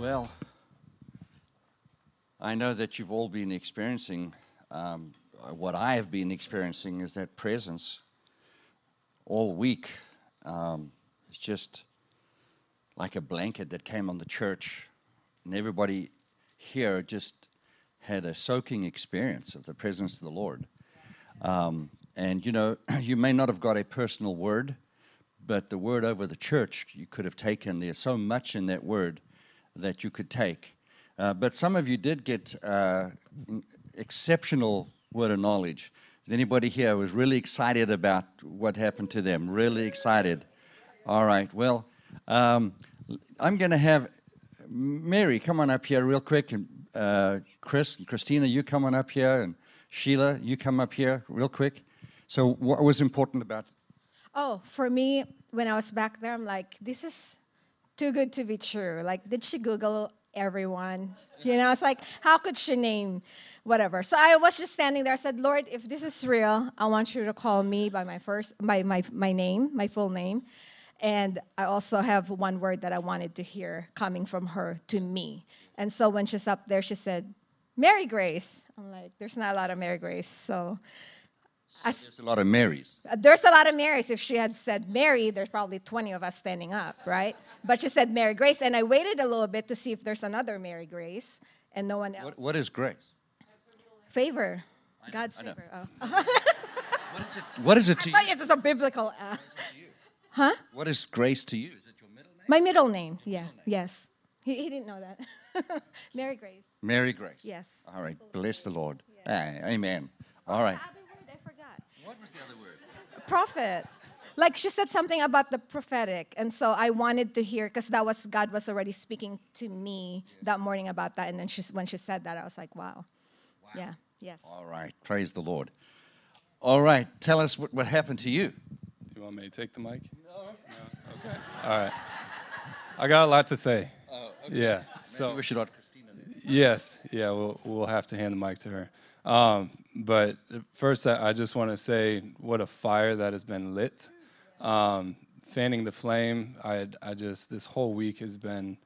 Well, I know that you've all been experiencing um, what I have been experiencing is that presence all week. Um, it's just like a blanket that came on the church, and everybody here just had a soaking experience of the presence of the Lord. Um, and you know, you may not have got a personal word, but the word over the church you could have taken. There's so much in that word that you could take. Uh, but some of you did get uh, exceptional word of knowledge. Is anybody here was really excited about what happened to them? Really excited. All right. Well, um, I'm going to have Mary come on up here real quick, and uh, Chris and Christina, you come on up here, and Sheila, you come up here real quick. So, what was important about? Oh, for me, when I was back there, I'm like, this is too good to be true. Like, did she Google everyone? You know, it's like, how could she name whatever? So I was just standing there. I said, Lord, if this is real, I want you to call me by my first, by my, my name, my full name. And I also have one word that I wanted to hear coming from her to me. And so when she's up there, she said, Mary Grace. I'm like, there's not a lot of Mary Grace. So I, there's a lot of Marys. Uh, there's a lot of Marys. If she had said Mary, there's probably 20 of us standing up, right? But she said Mary Grace. And I waited a little bit to see if there's another Mary Grace, and no one else. what, what is grace? Favor. God's favor. Oh. what, is it, what is it to you? It's a biblical. Uh, huh? What is grace to you? Is it your middle name? My middle name, yeah. Middle name. Yes. He, he didn't know that. Mary Grace. Mary Grace. Yes. All right. Bless the Lord. Yes. amen. All right. I forgot. What was the other word? Prophet. Like she said something about the prophetic, and so I wanted to hear because that was God was already speaking to me yes. that morning about that, and then she, when she said that, I was like, wow. wow. Yeah. Yes. All right. Praise the Lord. All right. Tell us what, what happened to you. Do you want me to take the mic? No. no? Okay. All right. I got a lot to say. Oh, okay. Yeah. So Maybe we should ask Christina. Then. Yes. Yeah. We'll we'll have to hand the mic to her. Um, but first, I, just want to say what a fire that has been lit. Um, fanning the flame. I I just this whole week has been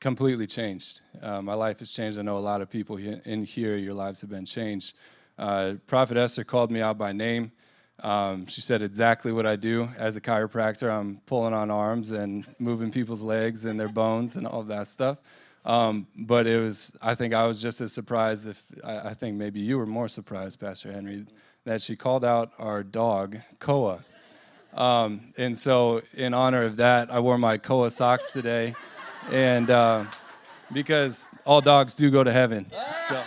completely changed. Uh, my life has changed. I know a lot of people in here. Your lives have been changed. Uh, Prophet Esther called me out by name. Um, she said exactly what I do as a chiropractor. I'm pulling on arms and moving people's legs and their bones and all that stuff. Um, but it was, I think I was just as surprised if, I, I, think maybe you were more surprised, Pastor Henry, that she called out our dog, Koa. Um, and so, in honor of that, I wore my Koa socks today. and uh, because all dogs do go to heaven. So.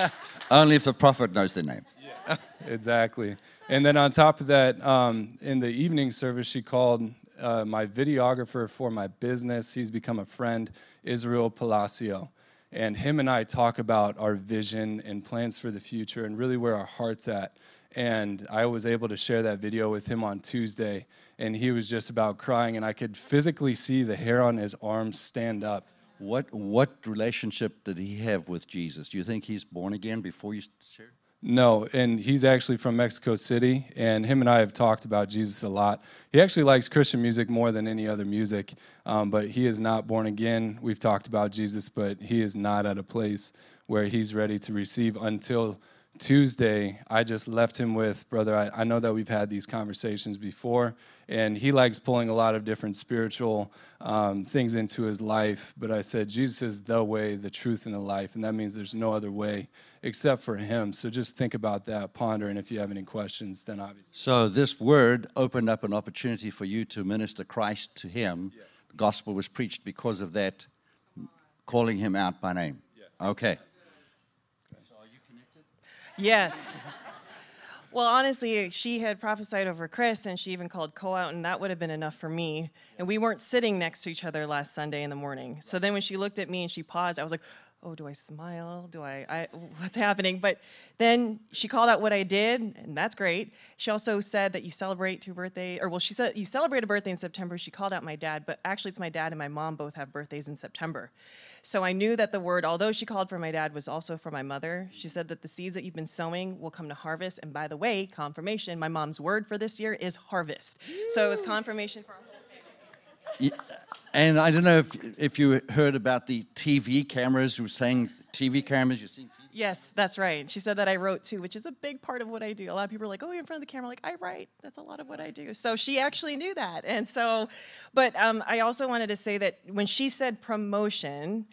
Only if the prophet knows their name Yeah, exactly. And then on top of that, um, in the evening service, she called uh, my videographer for my business. He's become a friend, Israel Palacio. And him and I talk about our vision and plans for the future and really where our heart's at. And I was able to share that video with him on Tuesday, and he was just about crying, and I could physically see the hair on his arms stand up. What, what relationship did he have with Jesus? Do you think he's born again before you shared? No, and he's actually from Mexico City, and him and I have talked about Jesus a lot. He actually likes Christian music more than any other music, um, but he is not born again. We've talked about Jesus, but he is not at a place where he's ready to receive until Tuesday. I just left him with, brother, I, I know that we've had these conversations before, and he likes pulling a lot of different spiritual um, things into his life, but I said, Jesus is the way, the truth, and the life, and that means there's no other way except for him. So just think about that, ponder, and if you have any questions, then obviously. So this word opened up an opportunity for you to minister Christ to him. Yes. The gospel was preached because of that, calling him out by name. Yes. Okay. So are you connected? Yes. Well, honestly, she had prophesied over Chris, and she even called Koa out, and that would have been enough for me. And we weren't sitting next to each other last Sunday in the morning. So then when she looked at me and she paused, I was like, oh, do I smile? Do I, I, what's happening? But then she called out what I did, and that's great. She also said that you celebrate two birthdays, or well, she said you celebrate a birthday in September. She called out my dad, but actually it's my dad and my mom both have birthdays in September. So I knew that the word, although she called for my dad, was also for my mother. She said that the seeds that you've been sowing will come to harvest. And by the way, confirmation, my mom's word for this year is harvest. So it was confirmation for our whole family. And I don't know if, if you heard about the TV cameras who were saying TV cameras, you've seen TV. Yes, that's right. She said that I wrote too, which is a big part of what I do. A lot of people are like, "Oh, you're in front of the camera." Like, I write. That's a lot of what I do. So she actually knew that, and so, but um, I also wanted to say that when she said promotion,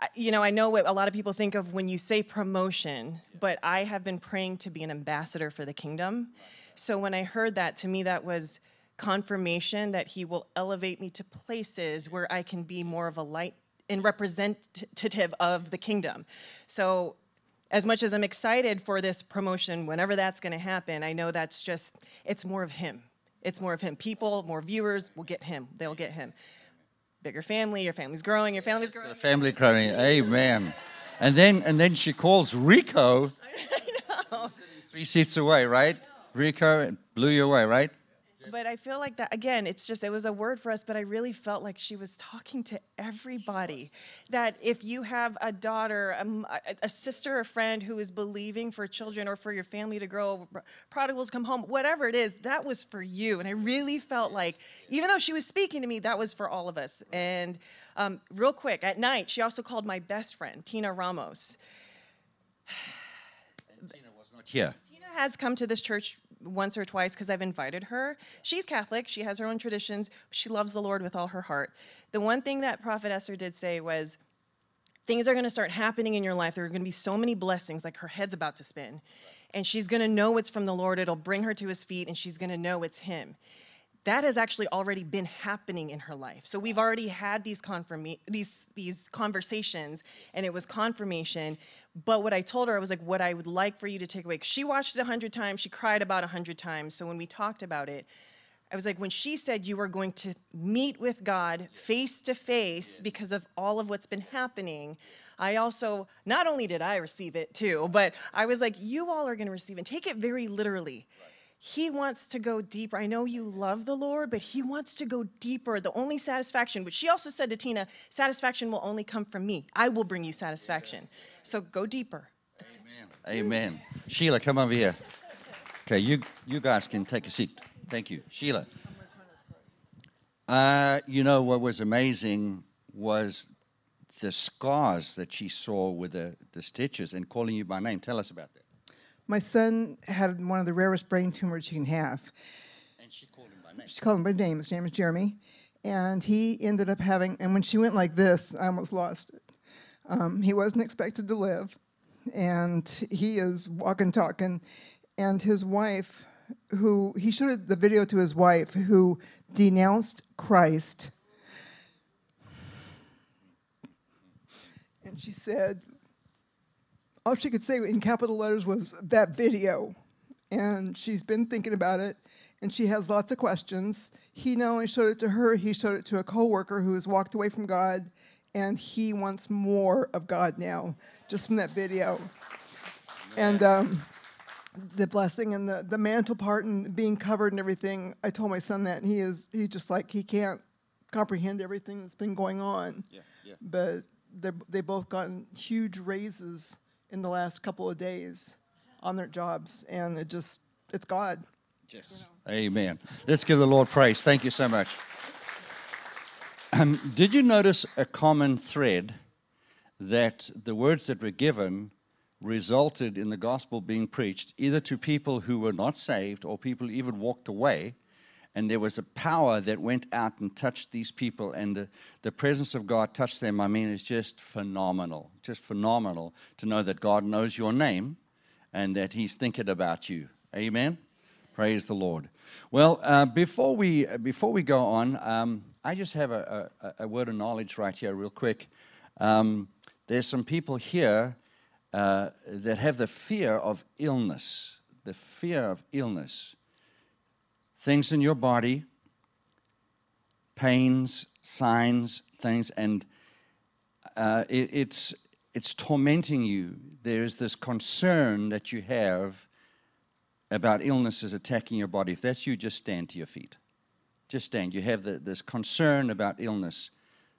I- you know, I know what a lot of people think of when you say promotion, but I have been praying to be an ambassador for the kingdom. So when I heard that, to me, that was confirmation that He will elevate me to places where I can be more of a light and representative of the kingdom. So as much as I'm excited for this promotion, whenever that's going to happen, I know that's just, it's more of Him. It's more of Him. People, more viewers will get Him. They'll get Him. Bigger family, your family's growing, your family's growing. The family growing, Amen. And then and then she calls Rico. I know. Three seats away, right? Rico it blew you away, right? But I feel like that again. It's just it was a word for us, but I really felt like she was talking to everybody. That if you have a daughter, a sister, a friend who is believing for children or for your family to grow, prodigals come home, whatever it is, that was for you. And I really felt like, even though she was speaking to me, that was for all of us. And um, real quick, at night, she also called my best friend, Tina Ramos. And Tina was not here. Tina has come to this church once or twice because I've invited her. She's Catholic, she has her own traditions, she loves the Lord with all her heart. The one thing that Prophet Esther did say was, things are going to start happening in your life. There are going to be so many blessings, like her head's about to spin. And she's going to know it's from the Lord. It'll bring her to his feet, and she's going to know it's him. That has actually already been happening in her life. So we've already had these confirma- these these conversations, and it was confirmation. But what I told her, I was like, what I would like for you to take away. she watched it a hundred times. She cried about a hundred times. So when we talked about it, I was like, when she said you are going to meet with God face to face because of all of what's been happening, I also, not only did I receive it too, but I was like, you all are going to receive and Take it very literally. He wants to go deeper. I know you love the Lord, but He wants to go deeper. The only satisfaction, which she also said to Tina, satisfaction will only come from me. I will bring you satisfaction. So go deeper. That's it. Amen. Sheila, come over here. Okay, you you guys can take a seat. Thank you. Sheila. Uh, you know what was amazing was the scars that she saw with the, the stitches and calling you by name. Tell us about that. My son had one of the rarest brain tumors you can have. And she called him by name. She called him by name. His name is Jeremy. And he ended up having, and when she went like this, I almost lost it. Um, he wasn't expected to live. And he is walking, talking. And his wife, who, he showed the video to his wife, who denounced Christ. And she said, all she could say in capital letters was that video. And she's been thinking about it, and she has lots of questions. He not only showed it to her, he showed it to a coworker who has walked away from God, and he wants more of God now, just from that video. And um, the blessing and the, the mantle part and being covered and everything, I told my son that, and he is he just like he can't comprehend everything that's been going on. Yeah, yeah. But they they both gotten huge raises in the last couple of days on their jobs, and it just it's God. Yes. Amen. Let's give the Lord praise. Thank you so much. Um, did you notice a common thread that the words that were given resulted in the gospel being preached either to people who were not saved or people who even walked away? And there was a power that went out and touched these people, and the, the presence of God touched them. I mean, it's just phenomenal. Just phenomenal to know that God knows your name and that He's thinking about you. Amen. Praise the Lord. Well, uh, before we before we go on, um, I just have a, a, a word of knowledge right here, real quick. Um, there's some people here uh, that have the fear of illness, the fear of illness, things in your body, pains, signs, things, and uh, it, it's it's tormenting you. There's this concern that you have about illnesses attacking your body. If that's you, just stand to your feet. Just stand. You have the, this concern about illness.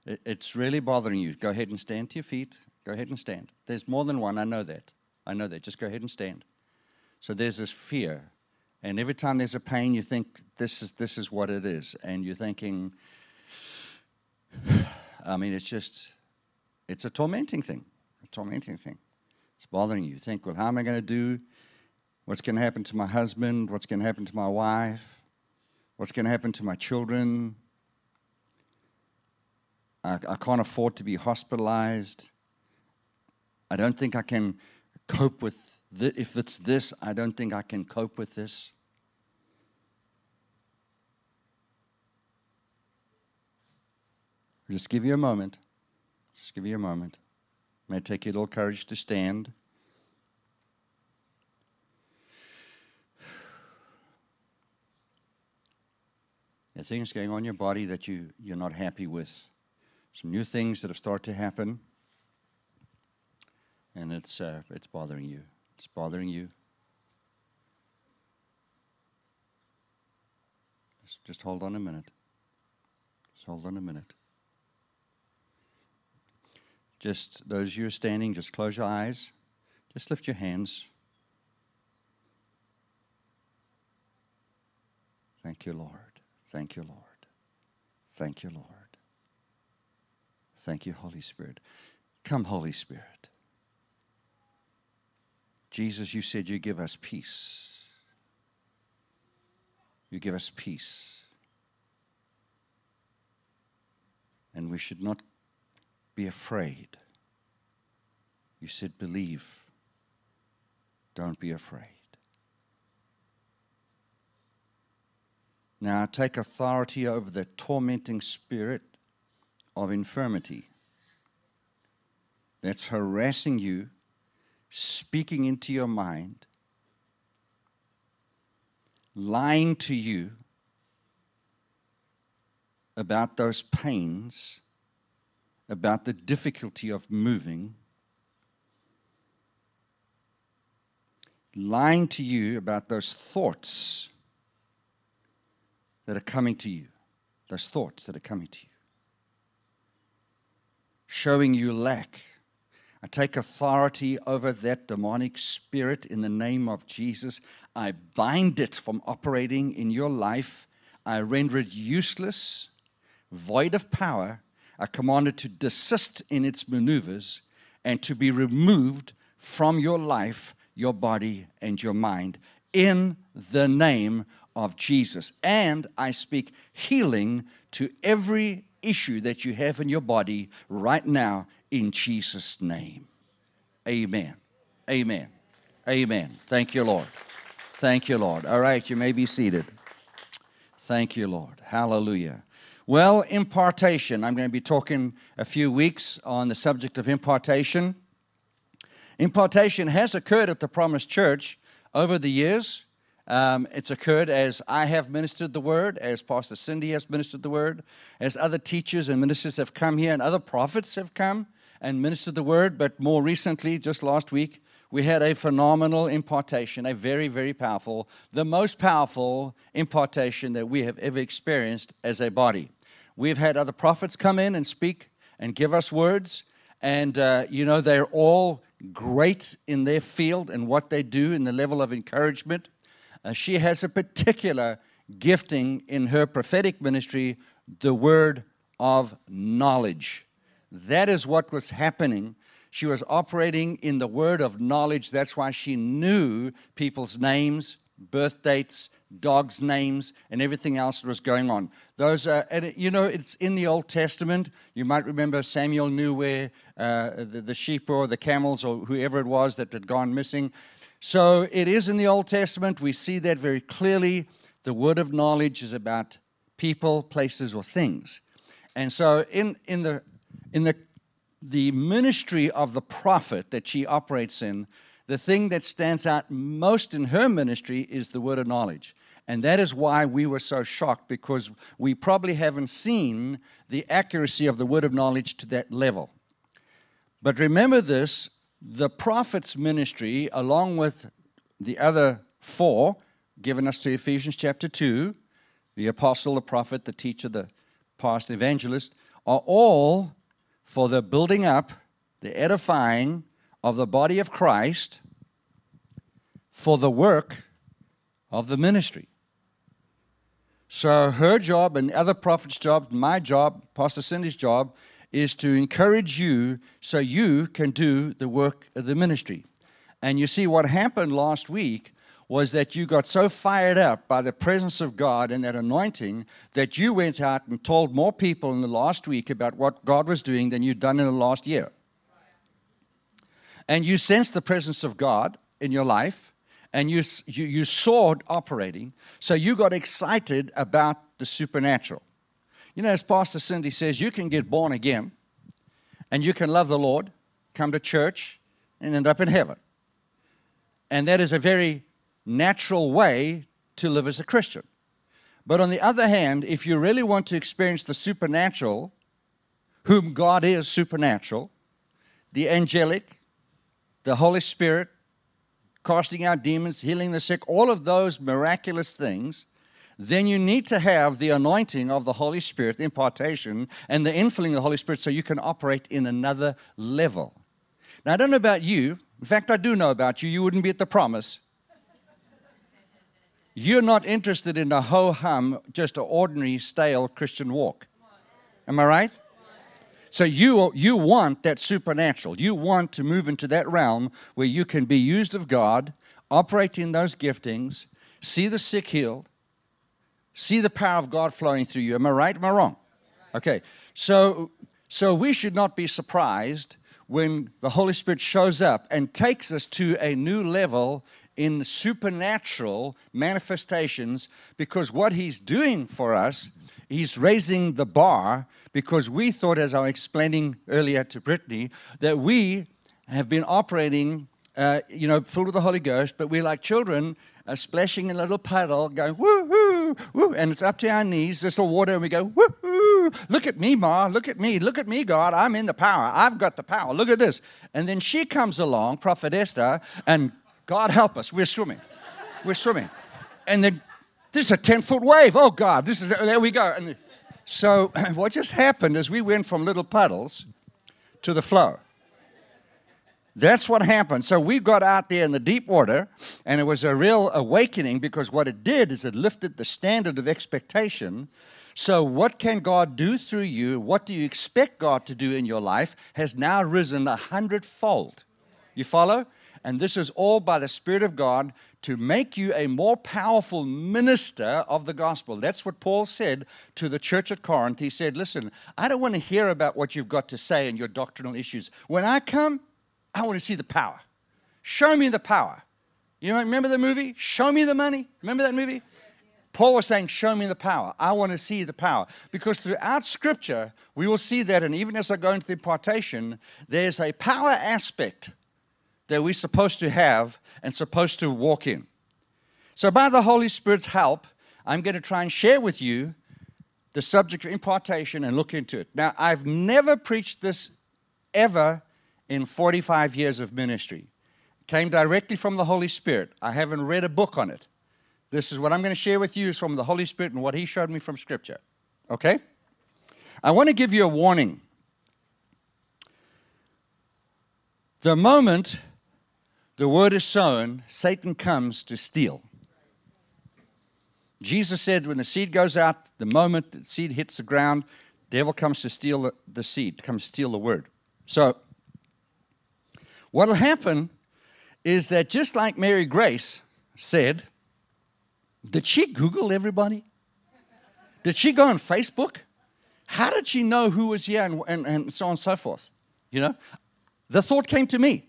It, it's really bothering you. Go ahead and stand to your feet. Go ahead and stand. There's more than one. I know that. I know that. Just go ahead and stand. So there's this fear. And every time there's a pain, you think this is, this is what it is. And you're thinking, I mean, it's just, it's a tormenting thing, a tormenting thing. It's bothering you. You think, well, how am I going to do? What's going to happen to my husband? What's going to happen to my wife? What's going to happen to my children? I, I can't afford to be hospitalized. I don't think I can cope with this. If it's this, I don't think I can cope with this. Just give you a moment. Just give you a moment. It may take you a little courage to stand. There things going on in your body that you, you're not happy with. Some new things that have started to happen. And it's, uh, it's bothering you. It's bothering you. Just, just hold on a minute. Just hold on a minute. Just those you are standing, just close your eyes. Just lift your hands. Thank you, Lord. Thank you, Lord. Thank you, Lord. Thank you, Holy Spirit. Come, Holy Spirit. Jesus, you said you give us peace. You give us peace. And we should not be afraid. You said, believe. Don't be afraid. Now I take authority over the tormenting spirit of infirmity that's harassing you, speaking into your mind, lying to you about those pains about the difficulty of moving, lying to you about those thoughts that are coming to you, those thoughts that are coming to you, showing you lack. I take authority over that demonic spirit in the name of Jesus. I bind it from operating in your life. I render it useless, void of power, are commanded to desist in its maneuvers and to be removed from your life, your body, and your mind in the name of Jesus. And I speak healing to every issue that you have in your body right now in Jesus' name. Amen. Amen. Amen. Thank you, Lord. Thank you, Lord. All right, you may be seated. Thank you, Lord. Hallelujah. Well, impartation. I'm going to be talking a few weeks on the subject of impartation. Impartation has occurred at the Promised Church over the years. Um, it's occurred as I have ministered the word, as Pastor Cindy has ministered the word, as other teachers and ministers have come here, and other prophets have come and ministered the word. But more recently, just last week, we had a phenomenal impartation, a very, very powerful, the most powerful impartation that we have ever experienced as a body. We've had other prophets come in and speak and give us words. And, uh, you know, they're all great in their field and what they do in the level of encouragement. Uh, she has a particular gifting in her prophetic ministry, the word of knowledge. That is what was happening. She was operating in the word of knowledge. That's why she knew people's names, birth dates, dogs' names, and everything else that was going on. Those are, and you know, it's in the Old Testament. You might remember Samuel knew where uh, the, the sheep or the camels or whoever it was that had gone missing. So it is in the Old Testament. We see that very clearly. The word of knowledge is about people, places, or things. And so in, in the in the the ministry of the prophet that she operates in, the thing that stands out most in her ministry is the word of knowledge. And that is why we were so shocked because we probably haven't seen the accuracy of the word of knowledge to that level. But remember this the prophet's ministry, along with the other four given us to Ephesians chapter 2, the apostle, the prophet, the teacher, the pastor, evangelist, are all for the building up, the edifying, of the body of Christ for the work of the ministry. So her job and other prophets' job, my job, Pastor Cindy's job, is to encourage you so you can do the work of the ministry. And you see, what happened last week was that you got so fired up by the presence of God and that anointing that you went out and told more people in the last week about what God was doing than you'd done in the last year. And you sensed the presence of God in your life and you, you, you saw it operating. So you got excited about the supernatural. You know, as Pastor Cindy says, you can get born again and you can love the Lord, come to church, and end up in heaven. And that is a very natural way to live as a Christian. But on the other hand, if you really want to experience the supernatural, whom God is supernatural, the angelic, the Holy Spirit, casting out demons, healing the sick, all of those miraculous things, then you need to have the anointing of the Holy Spirit, the impartation, and the infilling of the Holy Spirit so you can operate in another level. Now, I don't know about you. In fact, I do know about you. You wouldn't be at the promise. You're not interested in a ho hum, just an ordinary, stale Christian walk. Am I right? So you, you want that supernatural. You want to move into that realm where you can be used of God, operate in those giftings, see the sick healed, see the power of God flowing through you. Am I right? Am I wrong? Okay. So, so we should not be surprised when the Holy Spirit shows up and takes us to a new level in supernatural manifestations because what he's doing for us, he's raising the bar because we thought, as I was explaining earlier to Brittany, that we have been operating, uh, you know, filled with the Holy Ghost, but we're like children uh, splashing in a little puddle, going woo hoo, woo, and it's up to our knees, there's the water, and we go woo hoo, look at me, Ma, look at me, look at me, God, I'm in the power, I've got the power, look at this. And then she comes along, Prophet Esther, and God help us. We're swimming. We're swimming. And then this is a 10 foot wave. Oh, God, this is, there we go. And so what just happened is we went from little puddles to the flow. That's what happened. So we got out there in the deep water, and it was a real awakening because what it did is it lifted the standard of expectation. So, what can God do through you? What do you expect God to do in your life? Has now risen a hundredfold. You follow? And this is all by the Spirit of God to make you a more powerful minister of the gospel. That's what Paul said to the church at Corinth. He said, Listen, I don't want to hear about what you've got to say and your doctrinal issues. When I come, I want to see the power. Show me the power. You know, remember the movie? Show me the money. Remember that movie? Paul was saying, Show me the power. I want to see the power. Because throughout Scripture, we will see that, and even as I go into the impartation, there's a power aspect that we're supposed to have and supposed to walk in. So, by the Holy Spirit's help, I'm going to try and share with you the subject of impartation and look into it. Now, I've never preached this ever in 45 years of ministry. It came directly from the Holy Spirit. I haven't read a book on it. This is what I'm going to share with you is from the Holy Spirit and what He showed me from Scripture. Okay? I want to give you a warning. The moment the word is sown, Satan comes to steal. Jesus said, when the seed goes out, the moment the seed hits the ground, the devil comes to steal the seed, comes to steal the word. So, what will happen is that just like Mary Grace said, did she Google everybody? Did she go on Facebook? How did she know who was here and, and, and so on and so forth? You know, the thought came to me.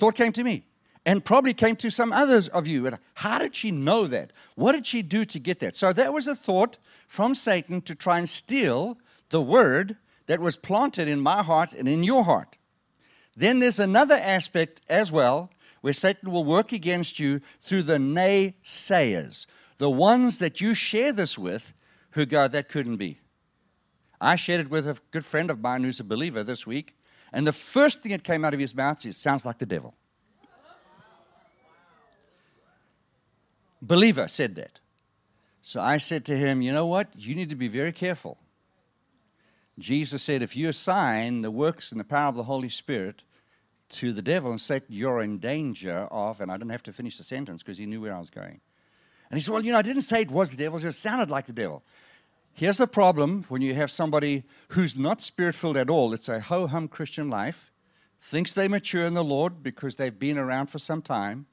Thought came to me and probably came to some others of you. How did she know that? What did she do to get that? So that was a thought from Satan to try and steal the word that was planted in my heart and in your heart. Then there's another aspect as well where Satan will work against you through the naysayers, the ones that you share this with who go, that couldn't be. I shared it with a good friend of mine who's a believer this week, and the first thing that came out of his mouth is, sounds like the devil. Believer said that. So I said to him, You know what? You need to be very careful. Jesus said, If you assign the works and the power of the Holy Spirit to the devil and Satan, you're in danger of, and I didn't have to finish the sentence because he knew where I was going. And he said, Well, you know, I didn't say it was the devil, it just sounded like the devil. Here's the problem when you have somebody who's not spirit filled at all, it's a ho hum Christian life, thinks they mature in the Lord because they've been around for some time,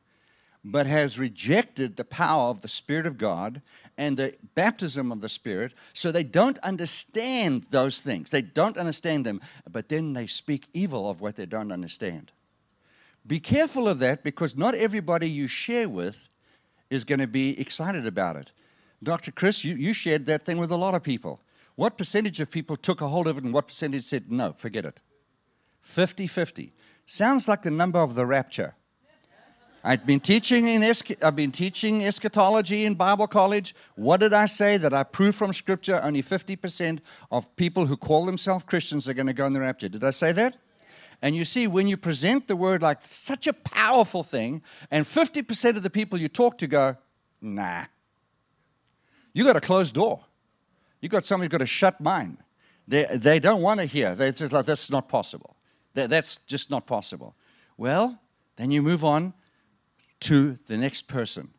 but has rejected the power of the Spirit of God and the baptism of the Spirit, so they don't understand those things. They don't understand them, but then they speak evil of what they don't understand. Be careful of that because not everybody you share with is going to be excited about it. Dr. Chris, you, you shared that thing with a lot of people. What percentage of people took a hold of it and what percentage said, no, forget it? 50 50. Sounds like the number of the rapture. I've been teaching in I've been teaching eschatology in Bible college. What did I say that I proved from Scripture? Only 50% of people who call themselves Christians are going to go in the rapture. Did I say that? And you see, when you present the word like such a powerful thing, and 50% of the people you talk to go, nah, you got a closed door. You got somebody got a shut mind. They, they don't want to hear. They're just like, that's not possible. That, that's just not possible. Well, then you move on to the next person.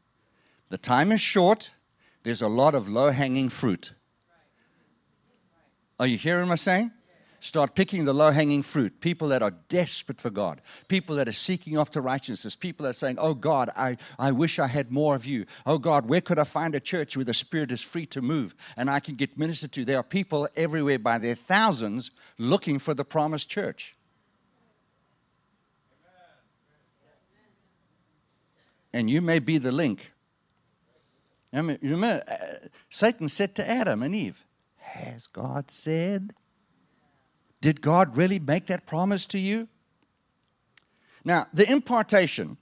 The time is short. There's a lot of low hanging fruit. Are you hearing what I'm saying? Start picking the low hanging fruit. People that are desperate for God. People that are seeking after righteousness. People that are saying, Oh God, I, I wish I had more of you. Oh God, where could I find a church where the Spirit is free to move and I can get ministered to? There are people everywhere by their thousands looking for the promised church. And you may be the link. I mean, remember, uh, Satan said to Adam and Eve, Has God said? Did God really make that promise to you? Now, the impartation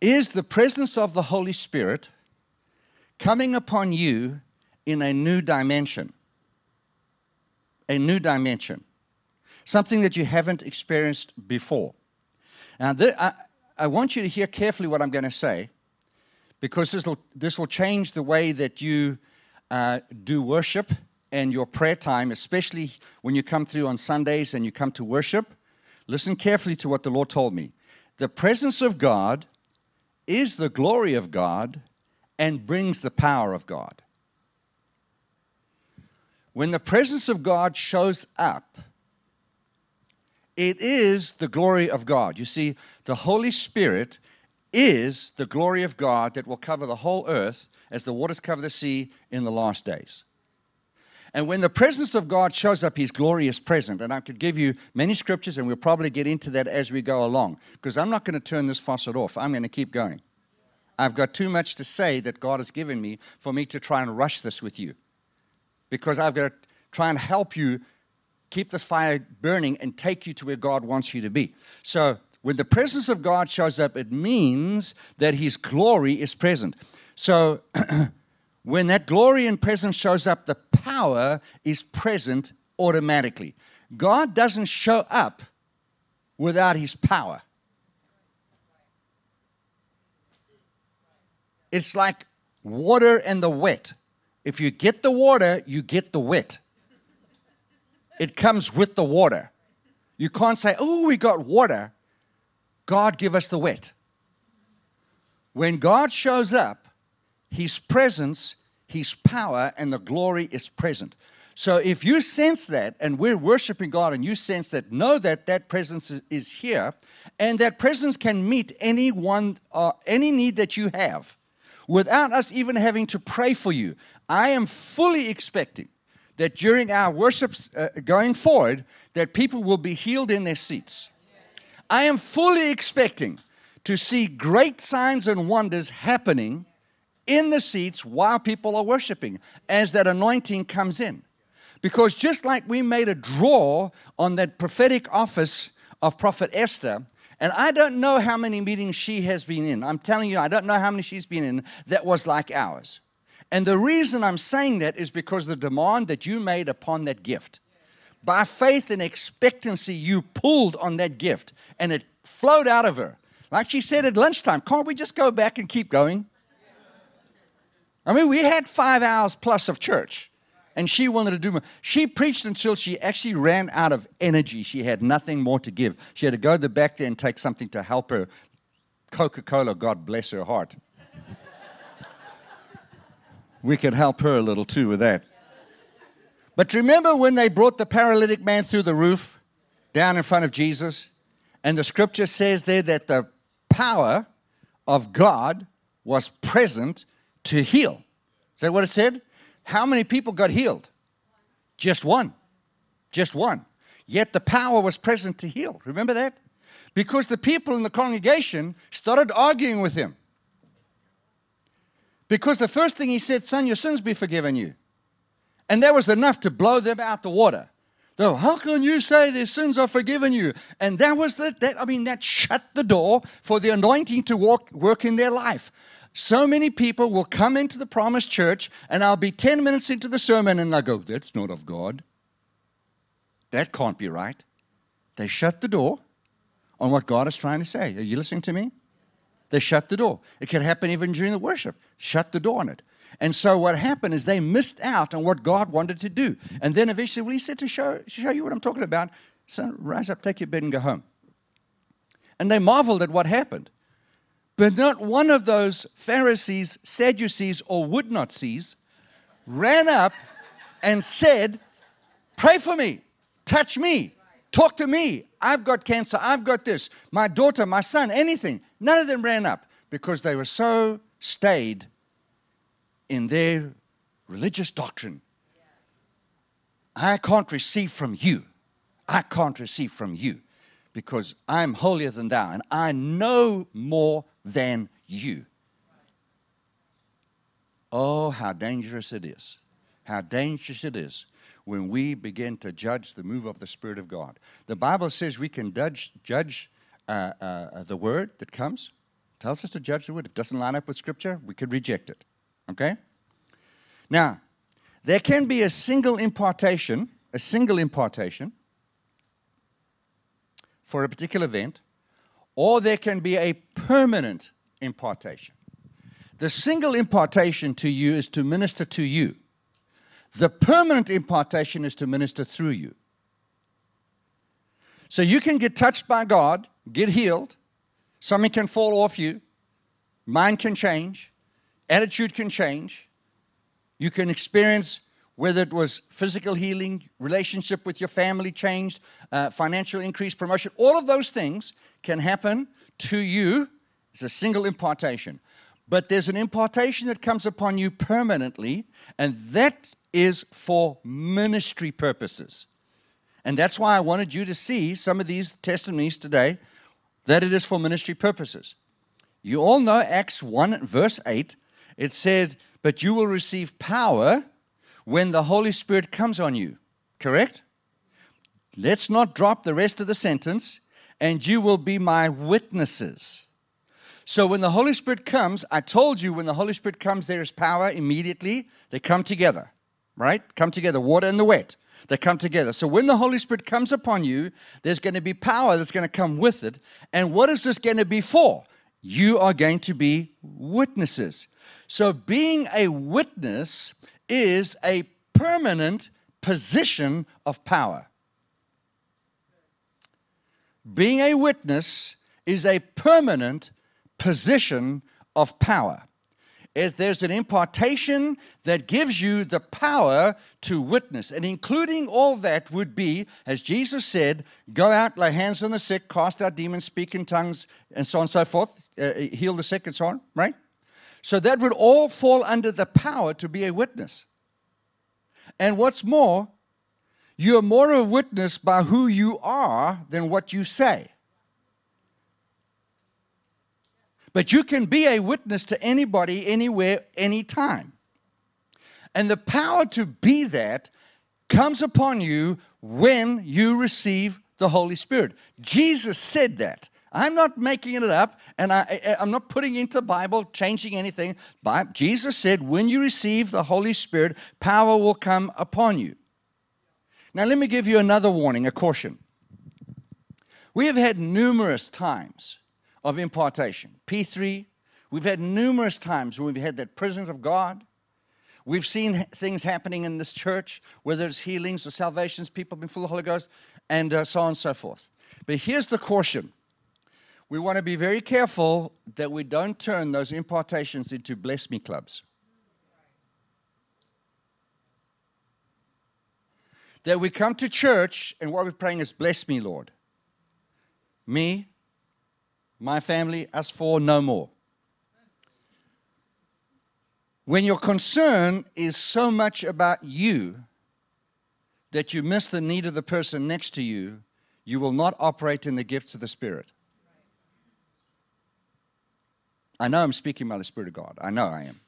is the presence of the Holy Spirit coming upon you in a new dimension. A new dimension. Something that you haven't experienced before. Now, I, I want you to hear carefully what I'm going to say because this will change the way that you uh, do worship and your prayer time, especially when you come through on Sundays and you come to worship, listen carefully to what the Lord told me. The presence of God is the glory of God and brings the power of God. When the presence of God shows up, it is the glory of God. You see, the Holy Spirit is the glory of God that will cover the whole earth as the waters cover the sea in the last days. And when the presence of God shows up, His glory is present. And I could give you many scriptures, and we'll probably get into that as we go along, because I'm not going to turn this faucet off. I'm going to keep going. I've got too much to say that God has given me for me to try and rush this with you, because I've got to try and help you keep this fire burning and take you to where God wants you to be. So, when the presence of God shows up, it means that His glory is present. So, when that glory and presence shows up, the power is present automatically. God doesn't show up without his power. It's like water and the wet. If you get the water, you get the wet. It comes with the water. You can't say, oh, we got water. God, give us the wet. When God shows up, his presence, His power, and the glory is present. So if you sense that, and we're worshiping God, and you sense that, know that that presence is here, and that presence can meet any one, uh, any need that you have, without us even having to pray for you. I am fully expecting that during our worships uh, going forward, that people will be healed in their seats. I am fully expecting to see great signs and wonders happening in the seats while people are worshiping as that anointing comes in. Because just like we made a draw on that prophetic office of Prophet Esther, and I don't know how many meetings she has been in. I'm telling you, I don't know how many she's been in that was like ours. And the reason I'm saying that is because the demand that you made upon that gift. By faith and expectancy, you pulled on that gift and it flowed out of her. Like she said at lunchtime, can't we just go back and keep going? I mean, we had five hours plus of church, and she wanted to do more. She preached until she actually ran out of energy. She had nothing more to give. She had to go to the back there and take something to help her. Coca Cola, God bless her heart. we could help her a little too with that. But remember when they brought the paralytic man through the roof down in front of Jesus? And the scripture says there that the power of God was present to heal. Is that what it said? How many people got healed? Just one. Just one. Yet the power was present to heal. Remember that? Because the people in the congregation started arguing with him. Because the first thing he said, Son, your sins be forgiven you. And that was enough to blow them out the water. Though, how can you say their sins are forgiven you? And that was the, that, I mean, that shut the door for the anointing to walk, work in their life. So many people will come into the promised church, and I'll be 10 minutes into the sermon, and they'll go, That's not of God. That can't be right. They shut the door on what God is trying to say. Are you listening to me? They shut the door. It can happen even during the worship. Shut the door on it. And so what happened is they missed out on what God wanted to do. And then eventually, well, he said to show, show you what I'm talking about, son, rise up, take your bed, and go home. And they marveled at what happened. But not one of those Pharisees, Sadducees, or would not sees ran up and said, Pray for me, touch me, talk to me. I've got cancer, I've got this, my daughter, my son, anything. None of them ran up because they were so stayed in their religious doctrine. I can't receive from you. I can't receive from you because I'm holier than thou and I know more than you. Oh, how dangerous it is. How dangerous it is when we begin to judge the move of the Spirit of God. The Bible says we can judge, judge uh, uh, the word that comes. tells us to judge the word. If it doesn't line up with Scripture, we could reject it. Okay? Now, there can be a single impartation, a single impartation for a particular event, or there can be a permanent impartation. The single impartation to you is to minister to you. The permanent impartation is to minister through you. So you can get touched by God, get healed, something can fall off you, mind can change, attitude can change, you can experience whether it was physical healing, relationship with your family changed, uh, financial increase, promotion, all of those things can happen to you. It's a single impartation. But there's an impartation that comes upon you permanently, and that is for ministry purposes. And that's why I wanted you to see some of these testimonies today that it is for ministry purposes. You all know Acts 1, verse 8. It said, but you will receive power when the Holy Spirit comes on you. Correct? Let's not drop the rest of the sentence. And you will be my witnesses. So when the Holy Spirit comes, I told you when the Holy Spirit comes, there is power immediately. They come together, right? Come together, water and the wet. They come together. So when the Holy Spirit comes upon you, there's going to be power that's going to come with it. And what is this going to be for? You are going to be witnesses. So, being a witness is a permanent position of power. Being a witness is a permanent position of power. If there's an impartation that gives you the power to witness, and including all that would be, as Jesus said, go out, lay hands on the sick, cast out demons, speak in tongues, and so on and so forth, uh, heal the sick, and so on, right? So that would all fall under the power to be a witness. And what's more, you're more a witness by who you are than what you say. But you can be a witness to anybody, anywhere, anytime. And the power to be that comes upon you when you receive the Holy Spirit. Jesus said that. I'm not making it up, and I, am not putting into the Bible, changing anything. But Jesus said, when you receive the Holy Spirit, power will come upon you. Now, let me give you another warning, a caution. We have had numerous times of impartation. P3, we've had numerous times when we've had that presence of God. We've seen things happening in this church, whether it's healings or salvations, people being full of the Holy Ghost, and uh, so on and so forth. But here's the caution we want to be very careful that we don't turn those impartations into bless me clubs. That we come to church and what we're praying is, Bless me, Lord. Me, my family, us four, no more. When your concern is so much about you that you miss the need of the person next to you, you will not operate in the gifts of the Spirit. I know I'm speaking by the Spirit of God. I know I am.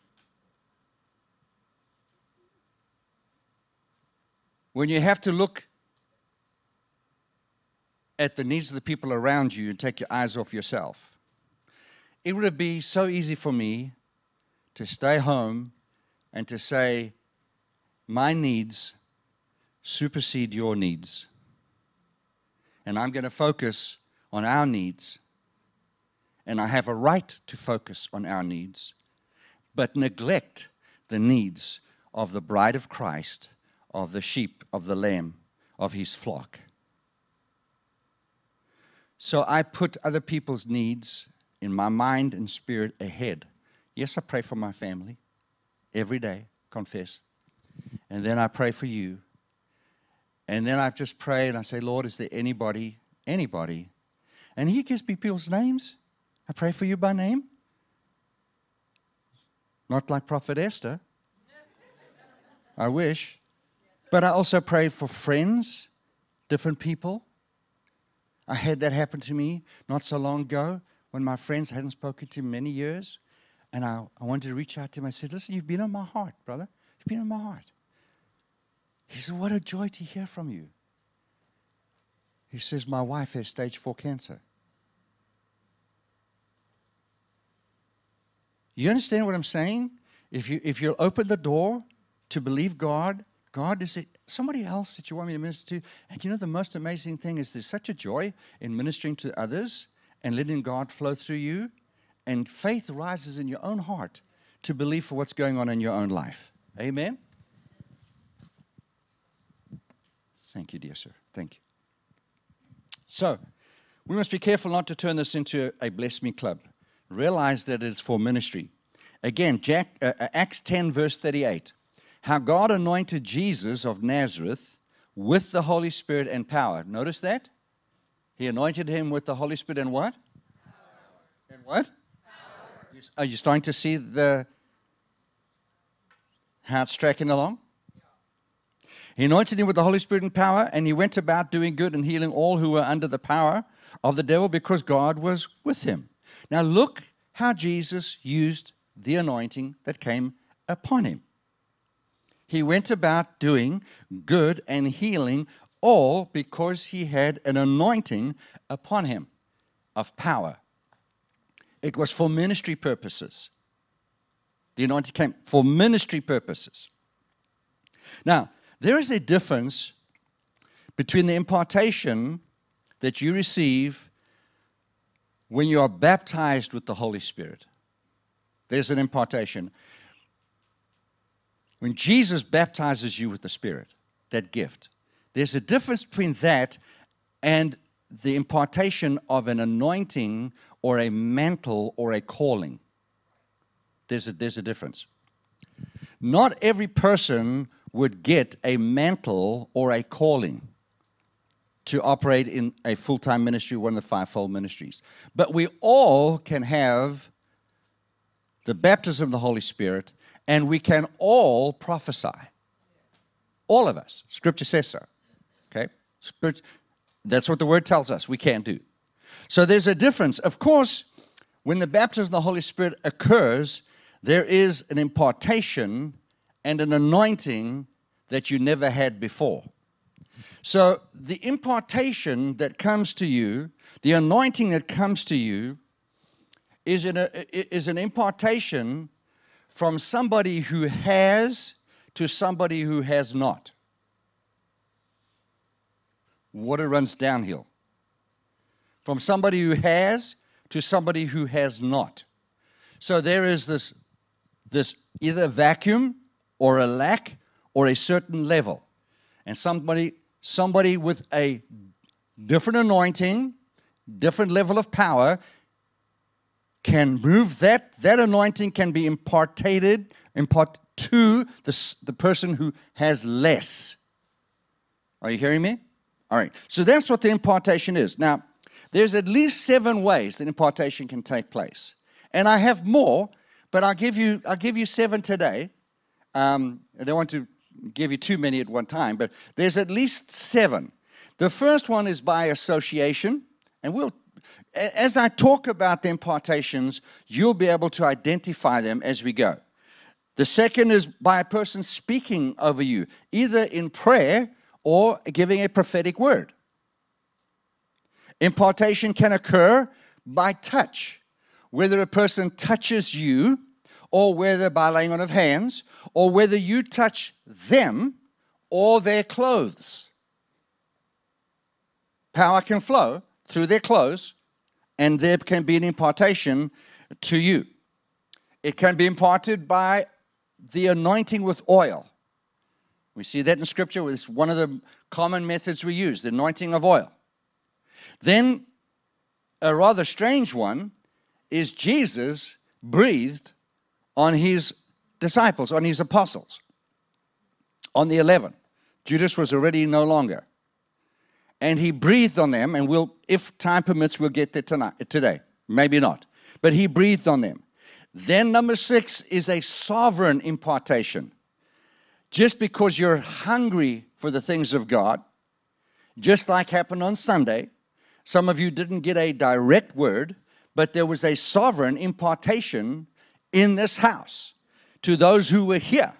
When you have to look at the needs of the people around you and take your eyes off yourself, it would have been so easy for me to stay home and to say, My needs supersede your needs. And I'm going to focus on our needs. And I have a right to focus on our needs, but neglect the needs of the bride of Christ, of the sheep, of the lamb, of his flock. So I put other people's needs in my mind and spirit ahead. Yes, I pray for my family every day, confess. And then I pray for you and then I just pray and I say, Lord, is there anybody, anybody? And He gives me people's names. I pray for you by name. Not like Prophet Esther. I wish. But I also pray for friends, different people. I had that happen to me not so long ago when my friends hadn't spoken to me many years. And I, I wanted to reach out to him. I said, Listen, you've been on my heart, brother. You've been on my heart. He said, What a joy to hear from you. He says, My wife has stage four cancer. You understand what I'm saying? If, you, if you'll open the door to believe God, God is it somebody else that you want me to minister to? And you know, the most amazing thing is there's such a joy in ministering to others and letting God flow through you. And faith rises in your own heart to believe for what's going on in your own life. Amen? Thank you, dear sir. Thank you. So, we must be careful not to turn this into a bless me club. Realize that it's for ministry. Again, Jack, uh, uh Acts 10, verse 38. How God anointed Jesus of Nazareth with the Holy Spirit and power. Notice that? He anointed him with the Holy Spirit and what? Power. And what? Power. Are you starting to see the how it's tracking along? He anointed him with the Holy Spirit and power, and he went about doing good and healing all who were under the power of the devil because God was with him. Now, look how Jesus used the anointing that came upon him. He went about doing good and healing all because he had an anointing upon him of power. It was for ministry purposes. The anointing came for ministry purposes. Now, there is a difference between the impartation that you receive when you are baptized with the Holy Spirit. There's an impartation. When Jesus baptizes you with the Spirit, that gift, there's a difference between that and the impartation of an anointing or a mantle or a calling. There's a, there's a difference. Not every person would get a mantle or a calling to operate in a full time ministry, one of the fivefold ministries. But we all can have the baptism of the Holy Spirit and we can all prophesy. All of us. Scripture says so. Okay? That's what the word tells us we can do. So there's a difference. Of course, when the baptism of the Holy Spirit occurs, there is an impartation and an anointing that you never had before. So, the impartation that comes to you, the anointing that comes to you, is an, is an impartation from somebody who has to somebody who has not. Water runs downhill. From somebody who has to somebody who has not. So there is this, this either vacuum or a lack or a certain level. And somebody, somebody with a different anointing, different level of power, can move that, that anointing can be imparted, impart to the, the person who has less. Are you hearing me? All right. So that's what the impartation is. Now, there's at least seven ways that impartation can take place. And I have more, but I'll give you, I'll give you seven today. Um, I don't want to give you too many at one time, but there's at least seven. The first one is by association, and we'll as I talk about the impartations, you'll be able to identify them as we go. The second is by a person speaking over you, either in prayer or giving a prophetic word. Impartation can occur by touch, whether a person touches you, or whether by laying on of hands, or whether you touch them or their clothes. Power can flow through their clothes, and there can be an impartation to you. It can be imparted by the anointing with oil. We see that in Scripture. It's one of the common methods we use the anointing of oil. Then, a rather strange one is Jesus breathed on his disciples, on his apostles, on the 11. Judas was already no longer. And he breathed on them, and we'll, if time permits, we'll get there tonight, today. Maybe not. But he breathed on them. Then, number six is a sovereign impartation. Just because you're hungry for the things of God, just like happened on Sunday, some of you didn't get a direct word, but there was a sovereign impartation in this house to those who were here.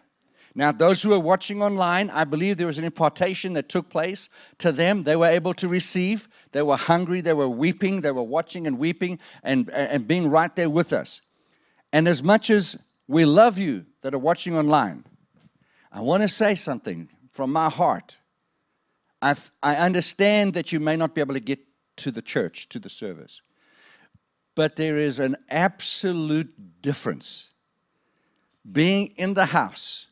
Now, those who are watching online, I believe there was an impartation that took place to them. They were able to receive. They were hungry. They were weeping. They were watching and weeping and, and being right there with us. And as much as we love you that are watching online, I want to say something from my heart. I've, I understand that you may not be able to get to the church, to the service. But there is an absolute difference being in the house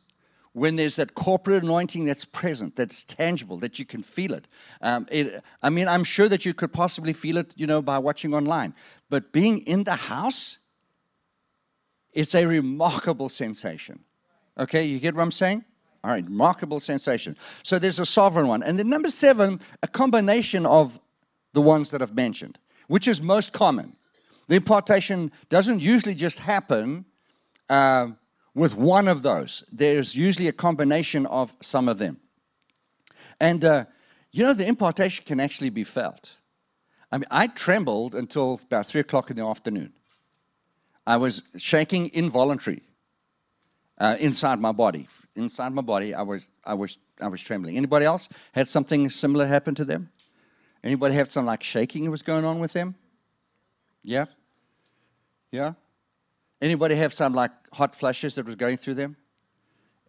when there's that corporate anointing that's present, that's tangible, that you can feel it. Um, it. I mean, I'm sure that you could possibly feel it, you know, by watching online. But being in the house, it's a remarkable sensation. Okay, you get what I'm saying? All right, remarkable sensation. So there's a sovereign one. And then number seven, a combination of the ones that I've mentioned, which is most common. The impartation doesn't usually just happen uh, with one of those, there's usually a combination of some of them. And uh, you know, the impartation can actually be felt. I mean, I trembled until about three o'clock in the afternoon. I was shaking involuntary uh, inside my body. Inside my body, I was, I was, I was trembling. Anybody else had something similar happen to them? Anybody have some like shaking that was going on with them? Yeah? Yeah? Anybody have some like hot flashes that was going through them?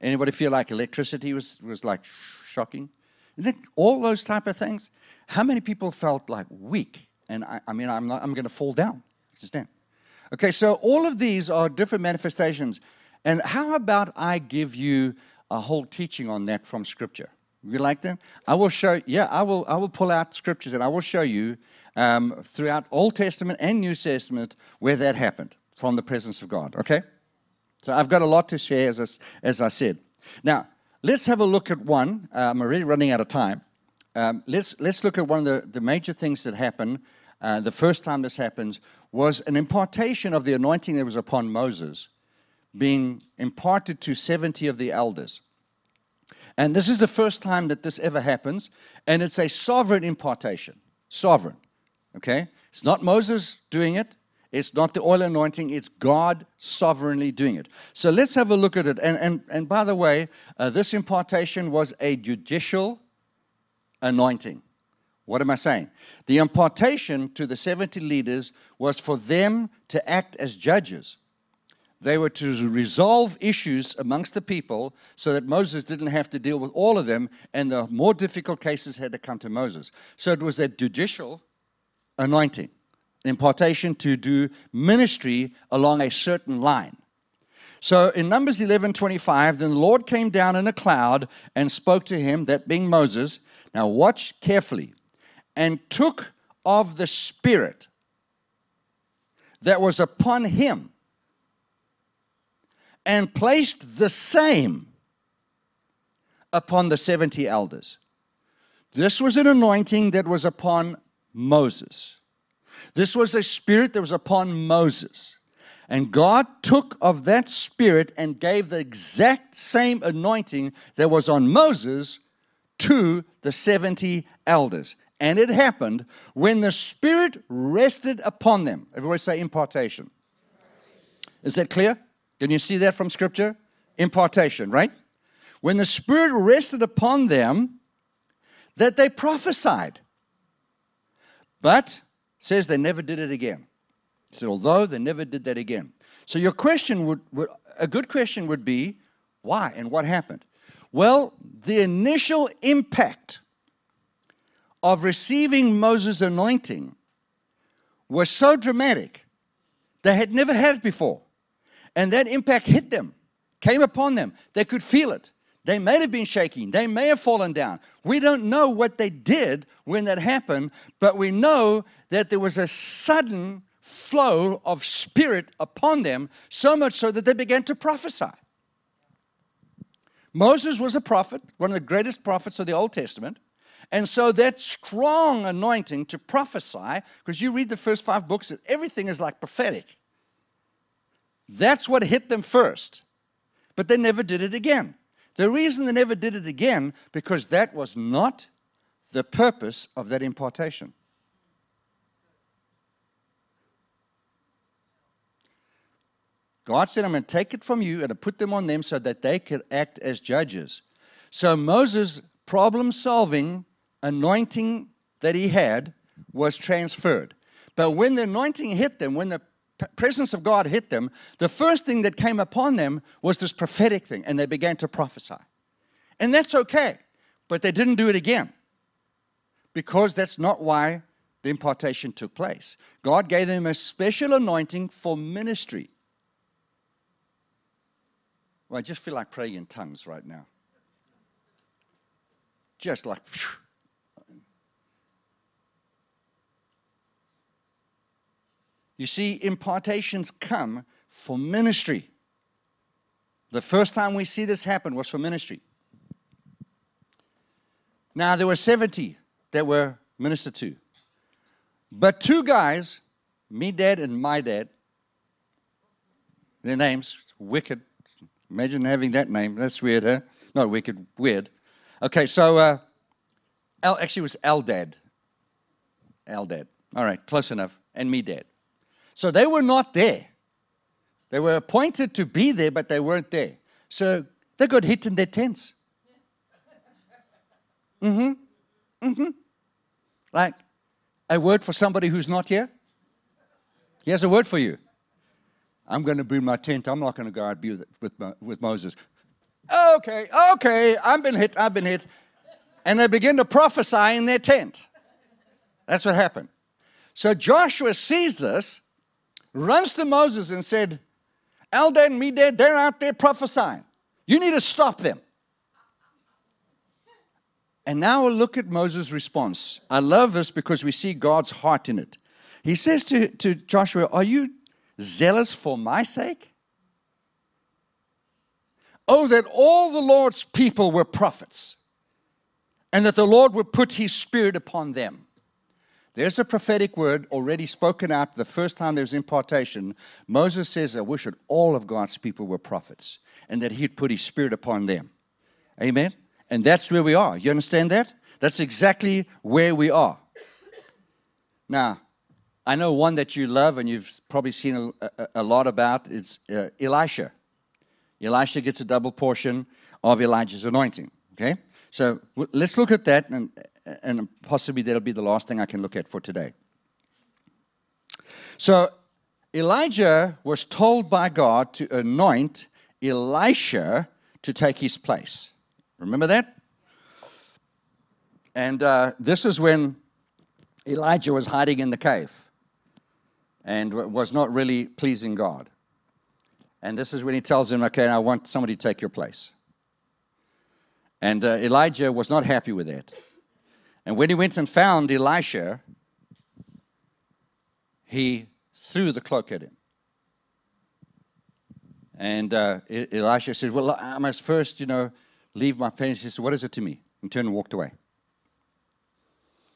Anybody feel like electricity was, was like shocking? And then all those type of things. How many people felt like weak? And I, I mean, I'm, not, I'm going to fall down. Just stand. Okay, so all of these are different manifestations. And how about I give you a whole teaching on that from Scripture? You like that? I will show. Yeah, I will. I will pull out scriptures and I will show you um, throughout Old Testament and New Testament where that happened from the presence of God. Okay. So I've got a lot to share, as I, as I said. Now let's have a look at one. Uh, I'm already running out of time. Um, let's let's look at one of the, the major things that happened. Uh, the first time this happens was an impartation of the anointing that was upon Moses being imparted to 70 of the elders. And this is the first time that this ever happens, and it's a sovereign impartation. Sovereign. Okay? It's not Moses doing it, it's not the oil anointing, it's God sovereignly doing it. So let's have a look at it. And, and, and by the way, uh, this impartation was a judicial anointing. What am I saying? The impartation to the 70 leaders was for them to act as judges they were to resolve issues amongst the people so that Moses didn't have to deal with all of them, and the more difficult cases had to come to Moses. So it was a judicial anointing, an impartation to do ministry along a certain line. So in Numbers 11 25, then the Lord came down in a cloud and spoke to him, that being Moses. Now watch carefully, and took of the Spirit that was upon him and placed the same upon the 70 elders. This was an anointing that was upon Moses. This was a spirit that was upon Moses. And God took of that spirit and gave the exact same anointing that was on Moses to the 70 elders. And it happened when the spirit rested upon them. Everybody say impartation. Is that clear? Can you see that from scripture? Impartation, right? When the spirit rested upon them, that they prophesied. But says they never did it again. So although they never did that again. So your question would, would a good question would be why and what happened? Well, the initial impact of receiving Moses' anointing was so dramatic they had never had it before. And that impact hit them, came upon them. They could feel it. They may have been shaking. They may have fallen down. We don't know what they did when that happened, but we know that there was a sudden flow of spirit upon them, so much so that they began to prophesy. Moses was a prophet, one of the greatest prophets of the Old Testament. And so that strong anointing to prophesy, because you read the first five books, everything is like prophetic. That's what hit them first. But they never did it again. The reason they never did it again, because that was not the purpose of that impartation. God said, I'm going to take it from you and put them on them so that they could act as judges. So Moses' problem solving anointing that he had was transferred. But when the anointing hit them, when the presence of God hit them, the first thing that came upon them was this prophetic thing, and they began to prophesy. And that's okay, but they didn't do it again because that's not why the impartation took place. God gave them a special anointing for ministry. Well, I just feel like praying in tongues right now. Just like. Phew. You see, impartations come for ministry. The first time we see this happen was for ministry. Now, there were 70 that were ministered to. But two guys, Medad and my dad, their names, wicked. Imagine having that name. That's weird, huh? Not wicked, weird. Okay, so uh, actually, it was Eldad. Eldad. All right, close enough. And Medad. So they were not there. They were appointed to be there, but they weren't there. So they got hit in their tents. Mm hmm. Mm hmm. Like a word for somebody who's not here. He has a word for you. I'm going to build my tent. I'm not going to go out with, with, with Moses. Okay, okay, I've been hit, I've been hit. And they begin to prophesy in their tent. That's what happened. So Joshua sees this runs to Moses and said, Eldad and Medad, they're out there prophesying. You need to stop them. And now look at Moses' response. I love this because we see God's heart in it. He says to, to Joshua, Are you zealous for my sake? Oh, that all the Lord's people were prophets, and that the Lord would put his spirit upon them. There's a prophetic word already spoken out the first time there's impartation. Moses says, I wish that all of God's people were prophets and that he'd put his spirit upon them. Amen? And that's where we are. You understand that? That's exactly where we are. Now, I know one that you love and you've probably seen a, a, a lot about. It's uh, Elisha. Elisha gets a double portion of Elijah's anointing. Okay? So let's look at that and and possibly that'll be the last thing I can look at for today. So Elijah was told by God to anoint Elisha to take his place. Remember that? And uh, this is when Elijah was hiding in the cave and was not really pleasing God. And this is when he tells him, Okay, I want somebody to take your place. And uh, Elijah was not happy with that. And when he went and found Elisha, he threw the cloak at him. And uh, Elisha said, Well, I must first, you know, leave my parents. He said, What is it to me? And turned and walked away.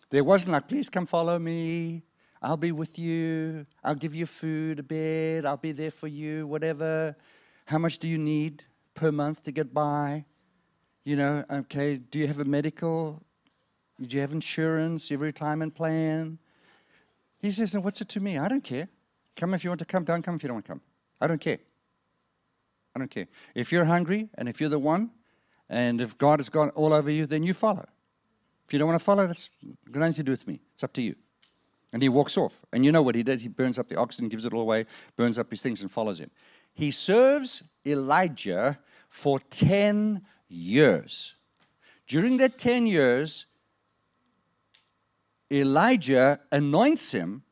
There wasn't like, please come follow me. I'll be with you. I'll give you food, a bed. I'll be there for you, whatever. How much do you need per month to get by? You know, okay, do you have a medical? Do you have insurance? Do you have a retirement plan? He says, what's it to me? I don't care. Come if you want to come, don't come if you don't want to come. I don't care. I don't care. If you're hungry and if you're the one, and if God has gone all over you, then you follow. If you don't want to follow, that's got nothing to do with me. It's up to you. And he walks off. And you know what he did? He burns up the oxen, gives it all away, burns up his things, and follows him. He serves Elijah for 10 years. During that 10 years, Elijah anoints him,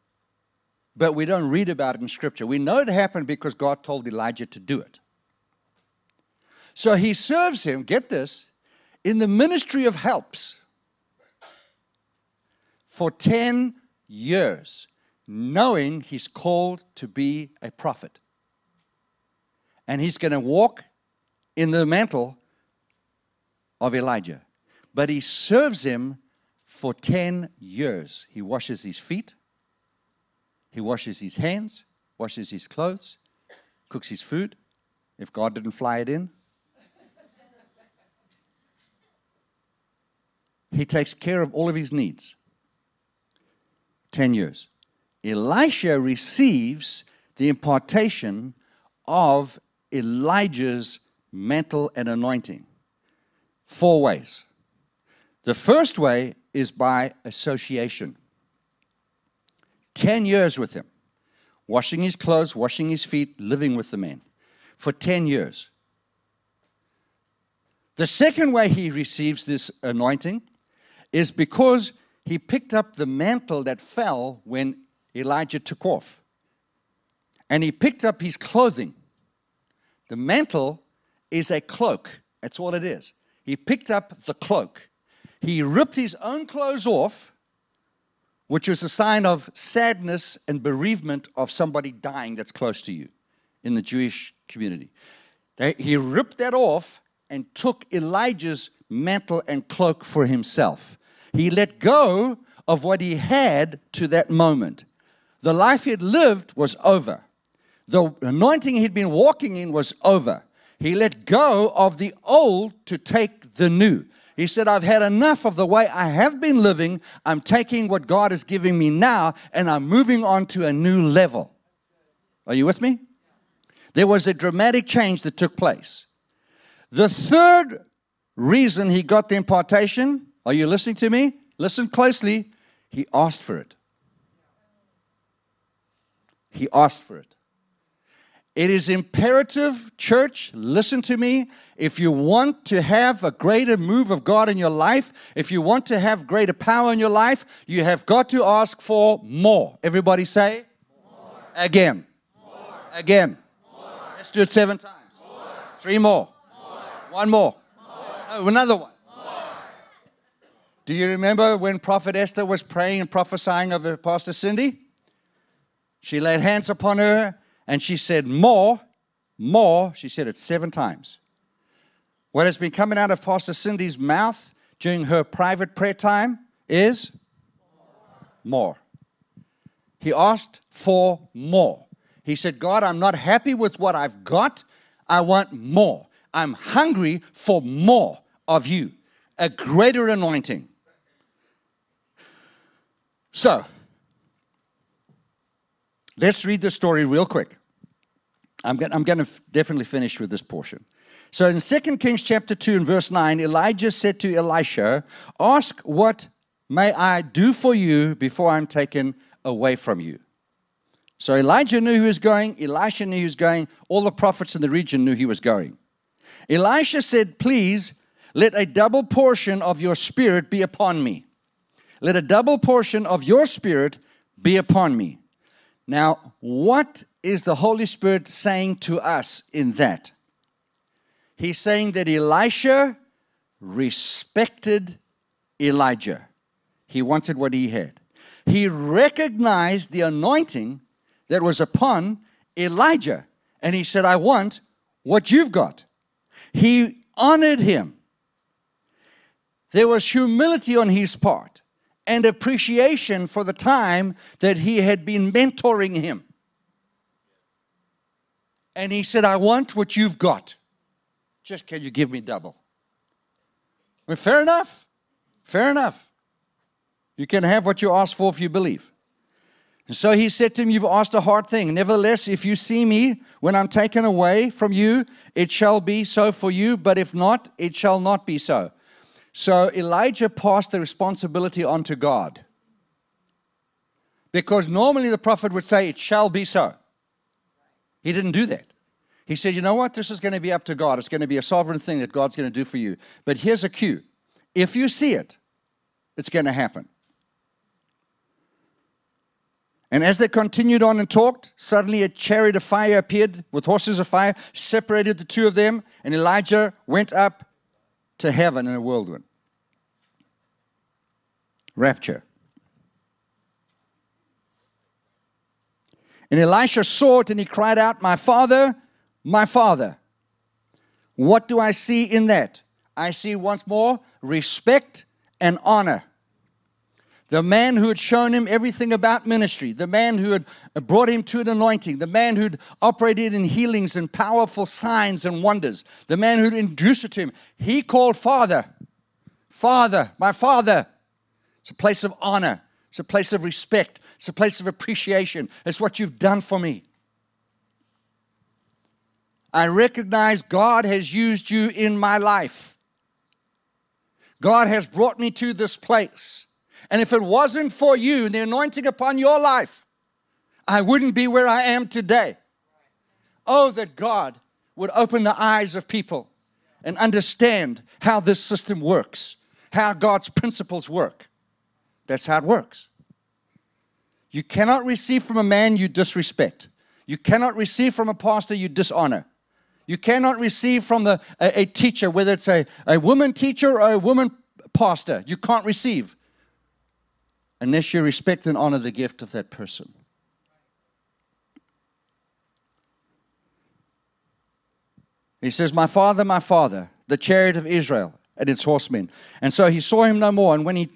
but we don't read about it in Scripture. We know it happened because God told Elijah to do it. So he serves him, get this, in the ministry of helps for 10 years, knowing he's called to be a prophet. And he's going to walk in the mantle of Elijah. But he serves him for 10 years. He washes his feet, he washes his hands, washes his clothes, cooks his food, if God didn't fly it in. He takes care of all of his needs. 10 years. Elisha receives the impartation of Elijah's mantle and anointing. Four ways. The first way is by association. 10 years with him, washing his clothes, washing his feet, living with the man for 10 years. The second way he receives this anointing is because he picked up the mantle that fell when Elijah took off. And he picked up his clothing. The mantle is a cloak, that's all it is. He picked up the cloak. He ripped his own clothes off, which was a sign of sadness and bereavement of somebody dying that's close to you in the Jewish community. He ripped that off and took Elijah's mantle and cloak for himself. He let go of what he had to that moment. The life he had lived was over. The anointing he'd been walking in was over. He let go of the old to take the new. He said, I've had enough of the way I have been living. I'm taking what God is giving me now and I'm moving on to a new level. Are you with me? There was a dramatic change that took place. The third reason he got the impartation are you listening to me? Listen closely. He asked for it. He asked for it. It is imperative, church, listen to me. If you want to have a greater move of God in your life, if you want to have greater power in your life, you have got to ask for more. Everybody say, more. Again. More. Again. More. Let's do it seven times. Three more. One more. Oh, another one. Do you remember when Prophet Esther was praying and prophesying over Pastor Cindy? She laid hands upon her and she said, More, more. She said it seven times. What has been coming out of Pastor Cindy's mouth during her private prayer time is more. He asked for more. He said, God, I'm not happy with what I've got. I want more. I'm hungry for more of you, a greater anointing. So, let's read the story real quick. I'm going, I'm to f- definitely finish with this portion. So in 2 Kings chapter 2 and verse 9, Elijah said to Elisha, Ask what may I do for you before I'm taken away from you. So Elijah knew he was going, Elisha knew he was going, all the prophets in the region knew he was going. Elisha said, Please let a double portion of your spirit be upon me. Let a double portion of your spirit be upon me. Now, what is the Holy Spirit saying to us in that? He's saying that Elisha respected Elijah. He wanted what he had. He recognized the anointing that was upon Elijah. And he said, I want what you've got. He honored him. There was humility on his part and appreciation for the time that he had been mentoring him. And he said, I want what you've got. Just can you give me double? Well, fair enough. Fair enough. You can have what you ask for if you believe. And so he said to him, You've asked a hard thing. Nevertheless, if you see me when I'm taken away from you, it shall be so for you, but if not, it shall not be so. So Elijah passed the responsibility on to God. Because normally the prophet would say, It shall be so. He didn't do that. He said, You know what? This is going to be up to God. It's going to be a sovereign thing that God's going to do for you. But here's a cue if you see it, it's going to happen. And as they continued on and talked, suddenly a chariot of fire appeared with horses of fire, separated the two of them, and Elijah went up to heaven in a whirlwind. Rapture. And Elisha saw it and he cried out, My father, my father. What do I see in that? I see once more respect and honor the man who had shown him everything about ministry, the man who had brought him to an anointing, the man who'd operated in healings and powerful signs and wonders, the man who'd introduced it to him, he called Father. Father, my Father. It's a place of honor, it's a place of respect, it's a place of appreciation. It's what you've done for me. I recognize God has used you in my life. God has brought me to this place. And if it wasn't for you and the anointing upon your life, I wouldn't be where I am today. Oh, that God would open the eyes of people and understand how this system works, how God's principles work. That's how it works. You cannot receive from a man you disrespect. You cannot receive from a pastor you dishonor. You cannot receive from the, a, a teacher, whether it's a, a woman teacher or a woman pastor. You can't receive unless you respect and honor the gift of that person. He says, My father, my father, the chariot of Israel and its horsemen. And so he saw him no more. And when he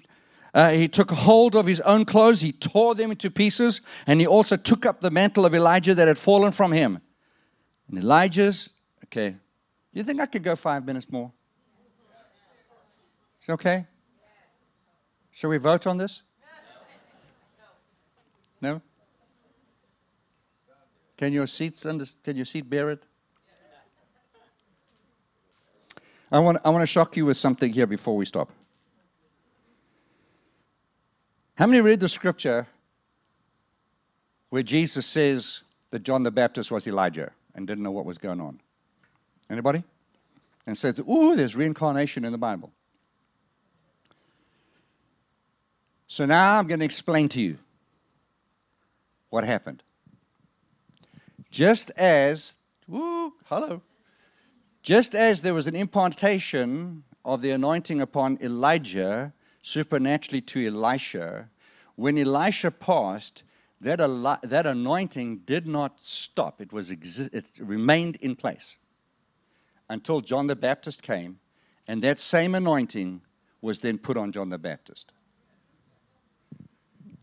uh, he took hold of his own clothes, he tore them into pieces, and he also took up the mantle of Elijah that had fallen from him. And Elijah's, okay, you think I could go five minutes more? Is it okay? Shall we vote on this? No? Can your seats under, can your seat bear it? I want, I want to shock you with something here before we stop. How many read the scripture where Jesus says that John the Baptist was Elijah and didn't know what was going on? Anybody? And says, ooh, there's reincarnation in the Bible. So now I'm going to explain to you what happened. Just as, woo, hello. Just as there was an impartation of the anointing upon Elijah supernaturally to Elisha, when Elisha passed, that, that anointing did not stop. It, was exi- it remained in place until John the Baptist came, and that same anointing was then put on John the Baptist.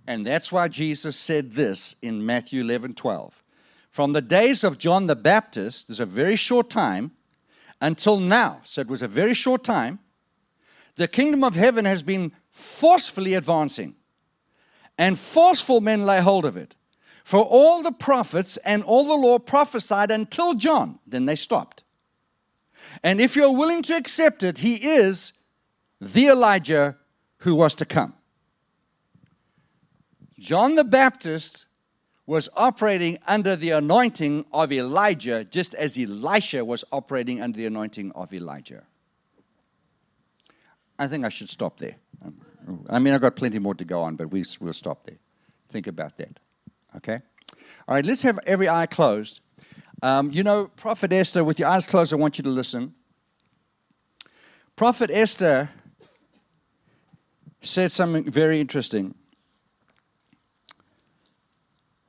And that's why Jesus said this in Matthew 11 12. From the days of John the Baptist, there's a very short time, until now, so it was a very short time, the kingdom of heaven has been forcefully advancing, and forceful men lay hold of it. For all the prophets and all the law prophesied until John, then they stopped. And if you're willing to accept it, he is the Elijah who was to come. John the Baptist was operating under the anointing of Elijah, just as Elisha was operating under the anointing of Elijah. I think I should stop there. I mean, I've got plenty more to go on, but we, will stop there. Think about that. Okay? All right, let's have every eye closed. Um, you know, Prophet Esther, with your eyes closed, I want you to listen. Prophet Esther said something very interesting.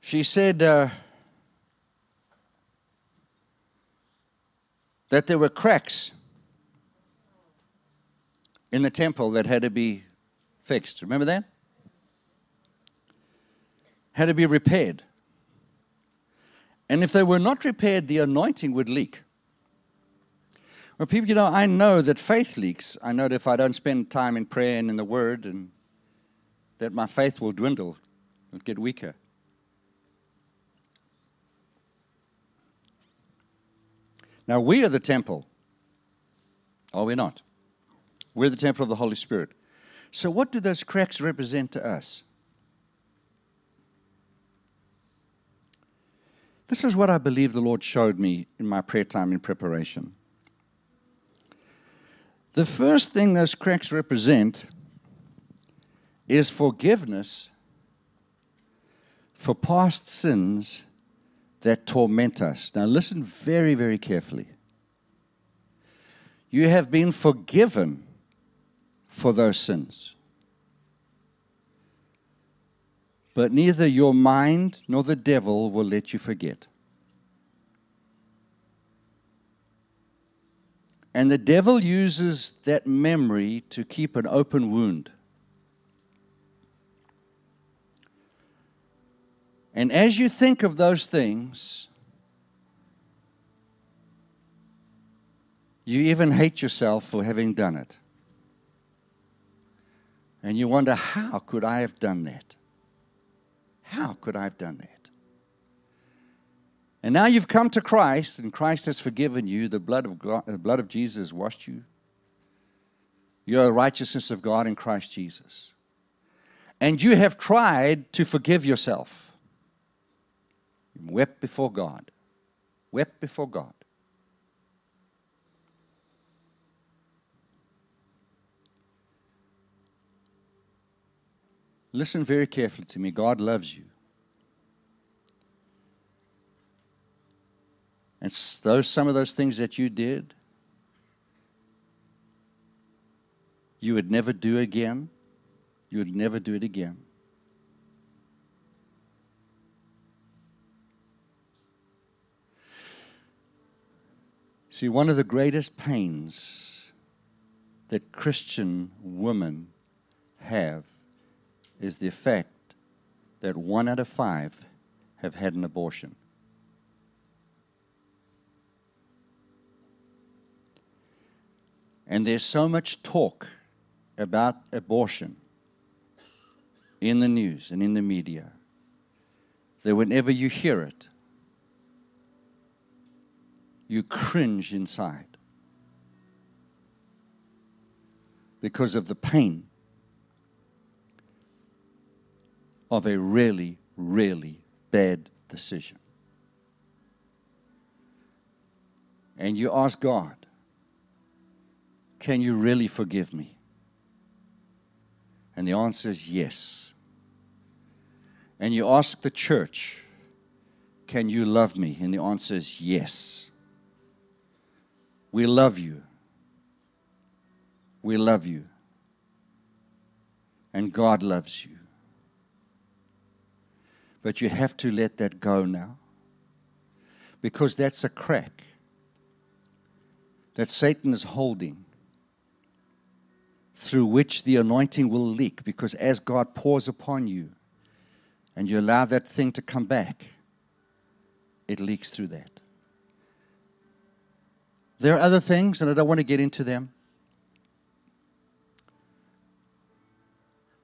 She said uh, that there were cracks in the temple that had to be fixed. Remember that? had to be repaired. And if they were not repaired, the anointing would leak. Well, people, you know, I know that faith leaks. I know that if I don't spend time in prayer and in the Word, and that my faith will dwindle, it'll get weaker. Now, we are the temple. Are we not? We're the temple of the Holy Spirit. So, what do those cracks represent to us? This is what I believe the Lord showed me in my prayer time in preparation. The first thing those cracks represent is forgiveness for past sins that torment us. Now, listen very, very carefully. You have been forgiven for those sins. But neither your mind nor the devil will let you forget. And the devil uses that memory to keep an open wound. And as you think of those things, you even hate yourself for having done it. And you wonder, how could I have done that? How could I have done that? And now you've come to Christ, and Christ has forgiven you. The blood of, God, the blood of Jesus washed you. You're the righteousness of God in Christ Jesus. And you have tried to forgive yourself. You wept before God. Wept before God. Listen very carefully to me. God loves you. And those some of those things that you did, you would never do again. You would never do it again. See, one of the greatest pains that Christian women have is the fact that one out of five have had an abortion. And there's so much talk about abortion in the news and in the media that whenever you hear it, you cringe inside because of the pain of a really, really bad decision. And you ask God, Can you really forgive me? And the answer is yes. And you ask the church, Can you love me? And the answer is yes. We love you. We love you. And God loves you. But you have to let that go now. Because that's a crack that Satan is holding through which the anointing will leak. Because as God pours upon you and you allow that thing to come back, it leaks through that. There are other things, and I don't want to get into them.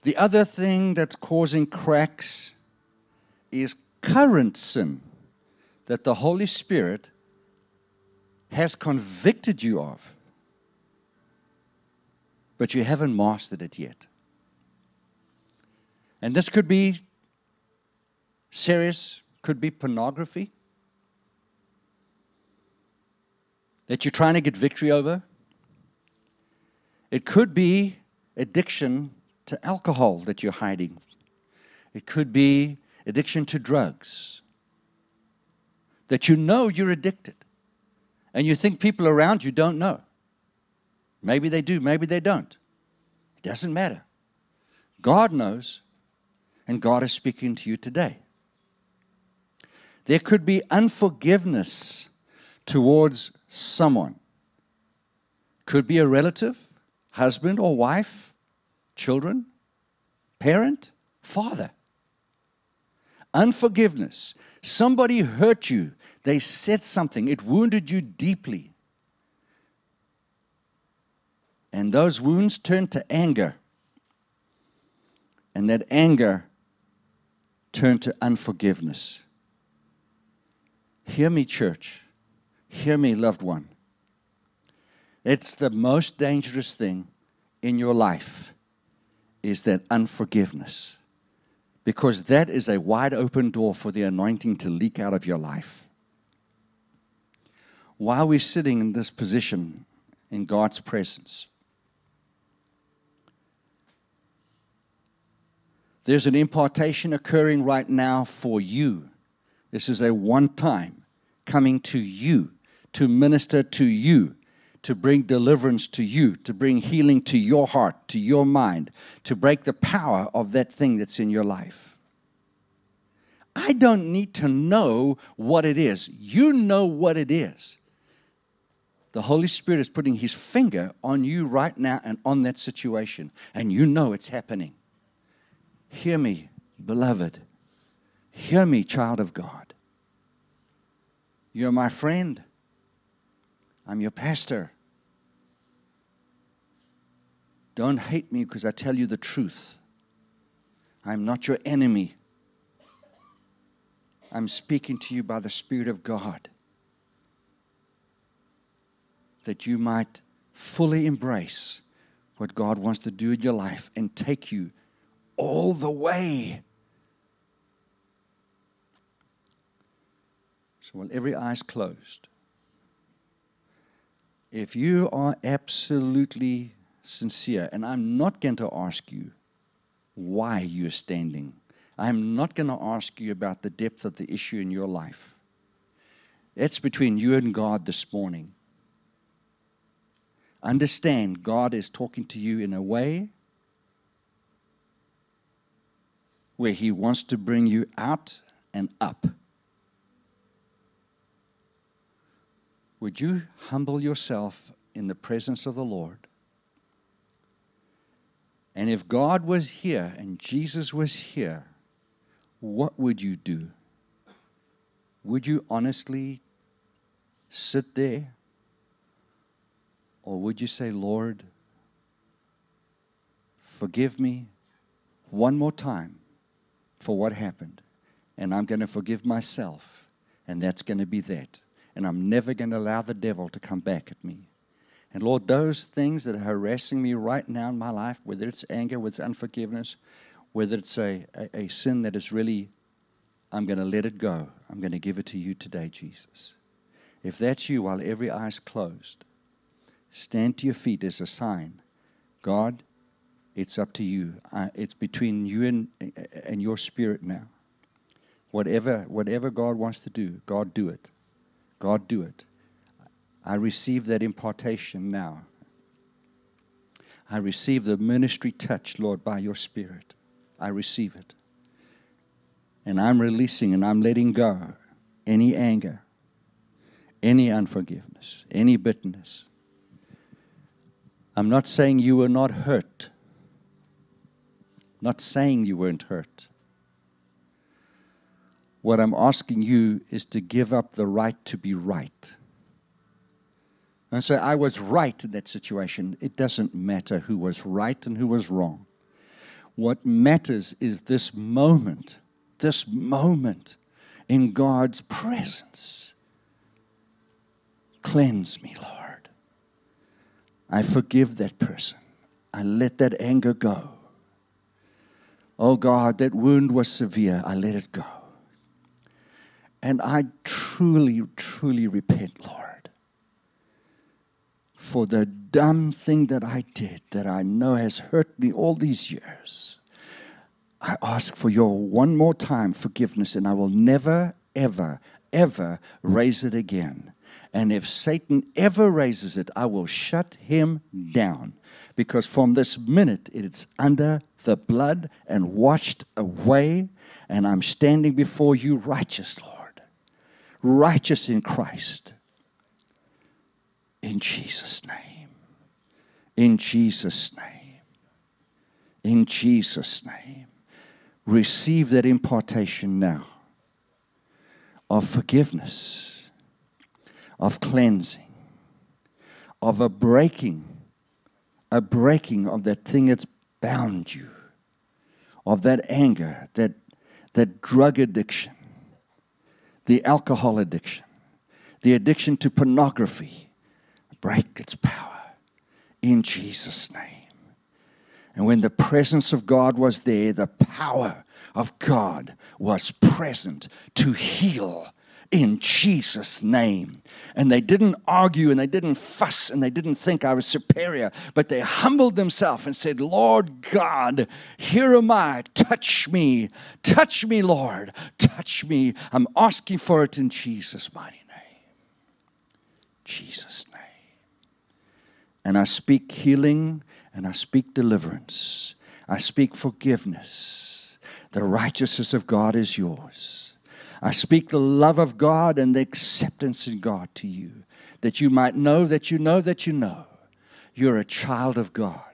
The other thing that's causing cracks is current sin that the Holy Spirit has convicted you of, but you haven't mastered it yet. And this could be serious, could be pornography that you're trying to get victory over. It could be addiction to alcohol that you're hiding. It could be addiction to drugs, that you know you're addicted, and you think people around you don't know. Maybe they do, maybe they don't. It doesn't matter. God knows, and God is speaking to you today. There could be unforgiveness towards someone. Could be a relative, husband or wife, children, parent, father Unforgiveness. Somebody hurt you. They said something. It wounded you deeply. And those wounds turned to anger. And that anger turned to unforgiveness. Hear me, church. Hear me, loved one. It's the most dangerous thing in your life is that unforgiveness. Because that is a wide open door for the anointing to leak out of your life. While we're sitting in this position in God's presence, there's an impartation occurring right now for you. This is a one time coming to you to minister to you to bring deliverance to you, to bring healing to your heart, to your mind, to break the power of that thing that's in your life. I don't need to know what it is. You know what it is. The Holy Spirit is putting His finger on you right now and on that situation, and you know it's happening. Hear me, beloved. Hear me, child of God. You're my friend. I'm your pastor. Don't hate me because I tell you the truth. I'm not your enemy. I'm speaking to you by the Spirit of God that you might fully embrace what God wants to do in your life and take you all the way. So, while every eye is closed, if you are absolutely sincere, and I'm not going to ask you why you're standing, I'm not going to ask you about the depth of the issue in your life. It's between you and God this morning. Understand, God is talking to you in a way where He wants to bring you out and up. Would you humble yourself in the presence of the Lord? And if God was here and Jesus was here, what would you do? Would you honestly sit there? Or would you say, Lord, forgive me one more time for what happened, and I'm going to forgive myself, and that's going to be that and I'm never going to allow the devil to come back at me. And Lord, those things that are harassing me right now in my life, whether it's anger, whether it's unforgiveness, whether it's a, a, a sin that is really, I'm going to let it go. I'm going to give it to you today, Jesus. If that's you, while every eye is closed, stand to your feet as a sign. God, it's up to you. Uh, it's between you and, and your spirit now. Whatever, whatever God wants to do, God, do it. God, do it. I receive that impartation now. I receive the ministry touch, Lord, by your Spirit. I receive it. And I'm releasing and I'm letting go any anger, any unforgiveness, any bitterness. I'm not saying you were not hurt. Not saying you weren't hurt. What I'm asking you is to give up the right to be right. And say, I was right in that situation. It doesn't matter who was right and who was wrong. What matters is this moment, this moment in God's presence. Cleanse me, Lord. I forgive that person. I let that anger go. Oh God, that wound was severe. I let it go. And I truly, truly repent, Lord, for the dumb thing that I did that I know has hurt me all these years. I ask for your one more time forgiveness, and I will never, ever, ever raise it again. And if Satan ever raises it, I will shut him down. Because from this minute, it's under the blood and washed away, and I'm standing before you righteous, Lord righteous in Christ. In Jesus' name. In Jesus' name. In Jesus' name. receive that impartation now of forgiveness, of cleansing, of a breaking, a breaking of that thing that's bound you, of that anger, that, that drug addiction, the alcohol addiction, the addiction to pornography. Break its power in Jesus' name. And when the presence of God was there, the power of God was present to heal in Jesus' name. And they didn't argue and they didn't fuss and they didn't think I was superior, but they humbled themselves and said, Lord God, here am I. Touch me. Touch me, Lord. Touch me. I'm asking for it in Jesus' mighty name. Jesus' name. And I speak healing and I speak deliverance. I speak forgiveness. The righteousness of God is yours. I speak the love of God and the acceptance in God to you, that you might know that you know that you know you're a child of God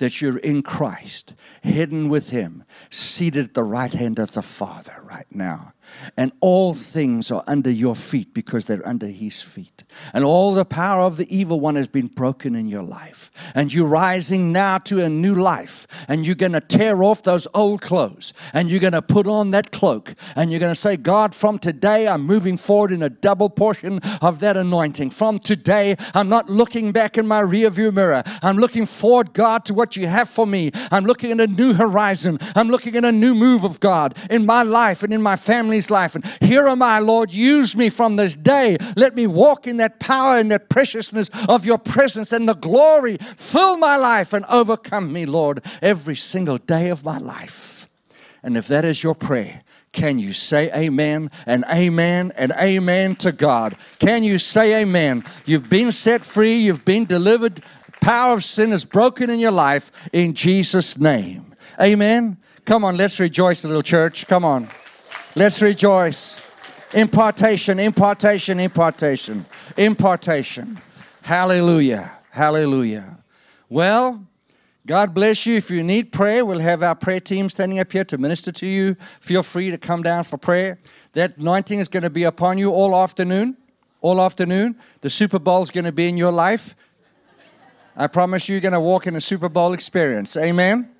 that you're in Christ, hidden with Him, seated at the right hand of the Father right now. And all things are under your feet because they're under His feet. And all the power of the evil one has been broken in your life. And you're rising now to a new life. And you're going to tear off those old clothes. And you're going to put on that cloak. And you're going to say, God, from today, I'm moving forward in a double portion of that anointing. From today, I'm not looking back in my rearview mirror. I'm looking forward, God, to what you have for me. I'm looking at a new horizon. I'm looking at a new move of God in my life and in my family's life. And here am I, Lord. Use me from this day. Let me walk in that power and that preciousness of your presence and the glory. Fill my life and overcome me, Lord, every single day of my life. And if that is your prayer, can you say amen and amen and amen to God? Can you say amen? You've been set free, you've been delivered power of sin is broken in your life in Jesus' name. Amen. Come on, let's rejoice, little church. Come on. Let's rejoice. Impartation, impartation, impartation, impartation. Hallelujah. Hallelujah. Well, God bless you. If you need prayer, we'll have our prayer team standing up here to minister to you. Feel free to come down for prayer. That anointing is going to be upon you all afternoon. All afternoon. The Super Bowl is going to be in your life. I promise you, you're going to walk in a Super Bowl experience. Amen?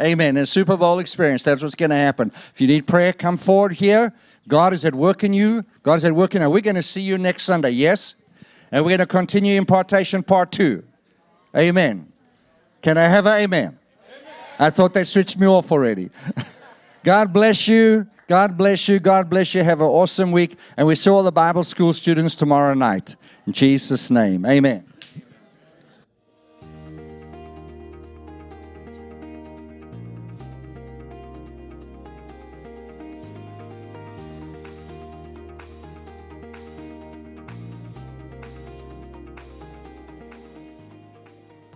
Amen. A Super Bowl experience. That's what's going to happen. If you need prayer, come forward here. God is at work in you. God is at work in you. We're going to see you next Sunday, yes? And we're going to continue impartation part two. Amen. Can I have an amen? amen. I thought they switched me off already. God bless you. God bless you. God bless you. Have an awesome week. And we saw the Bible school students tomorrow night. In Jesus' name. Amen.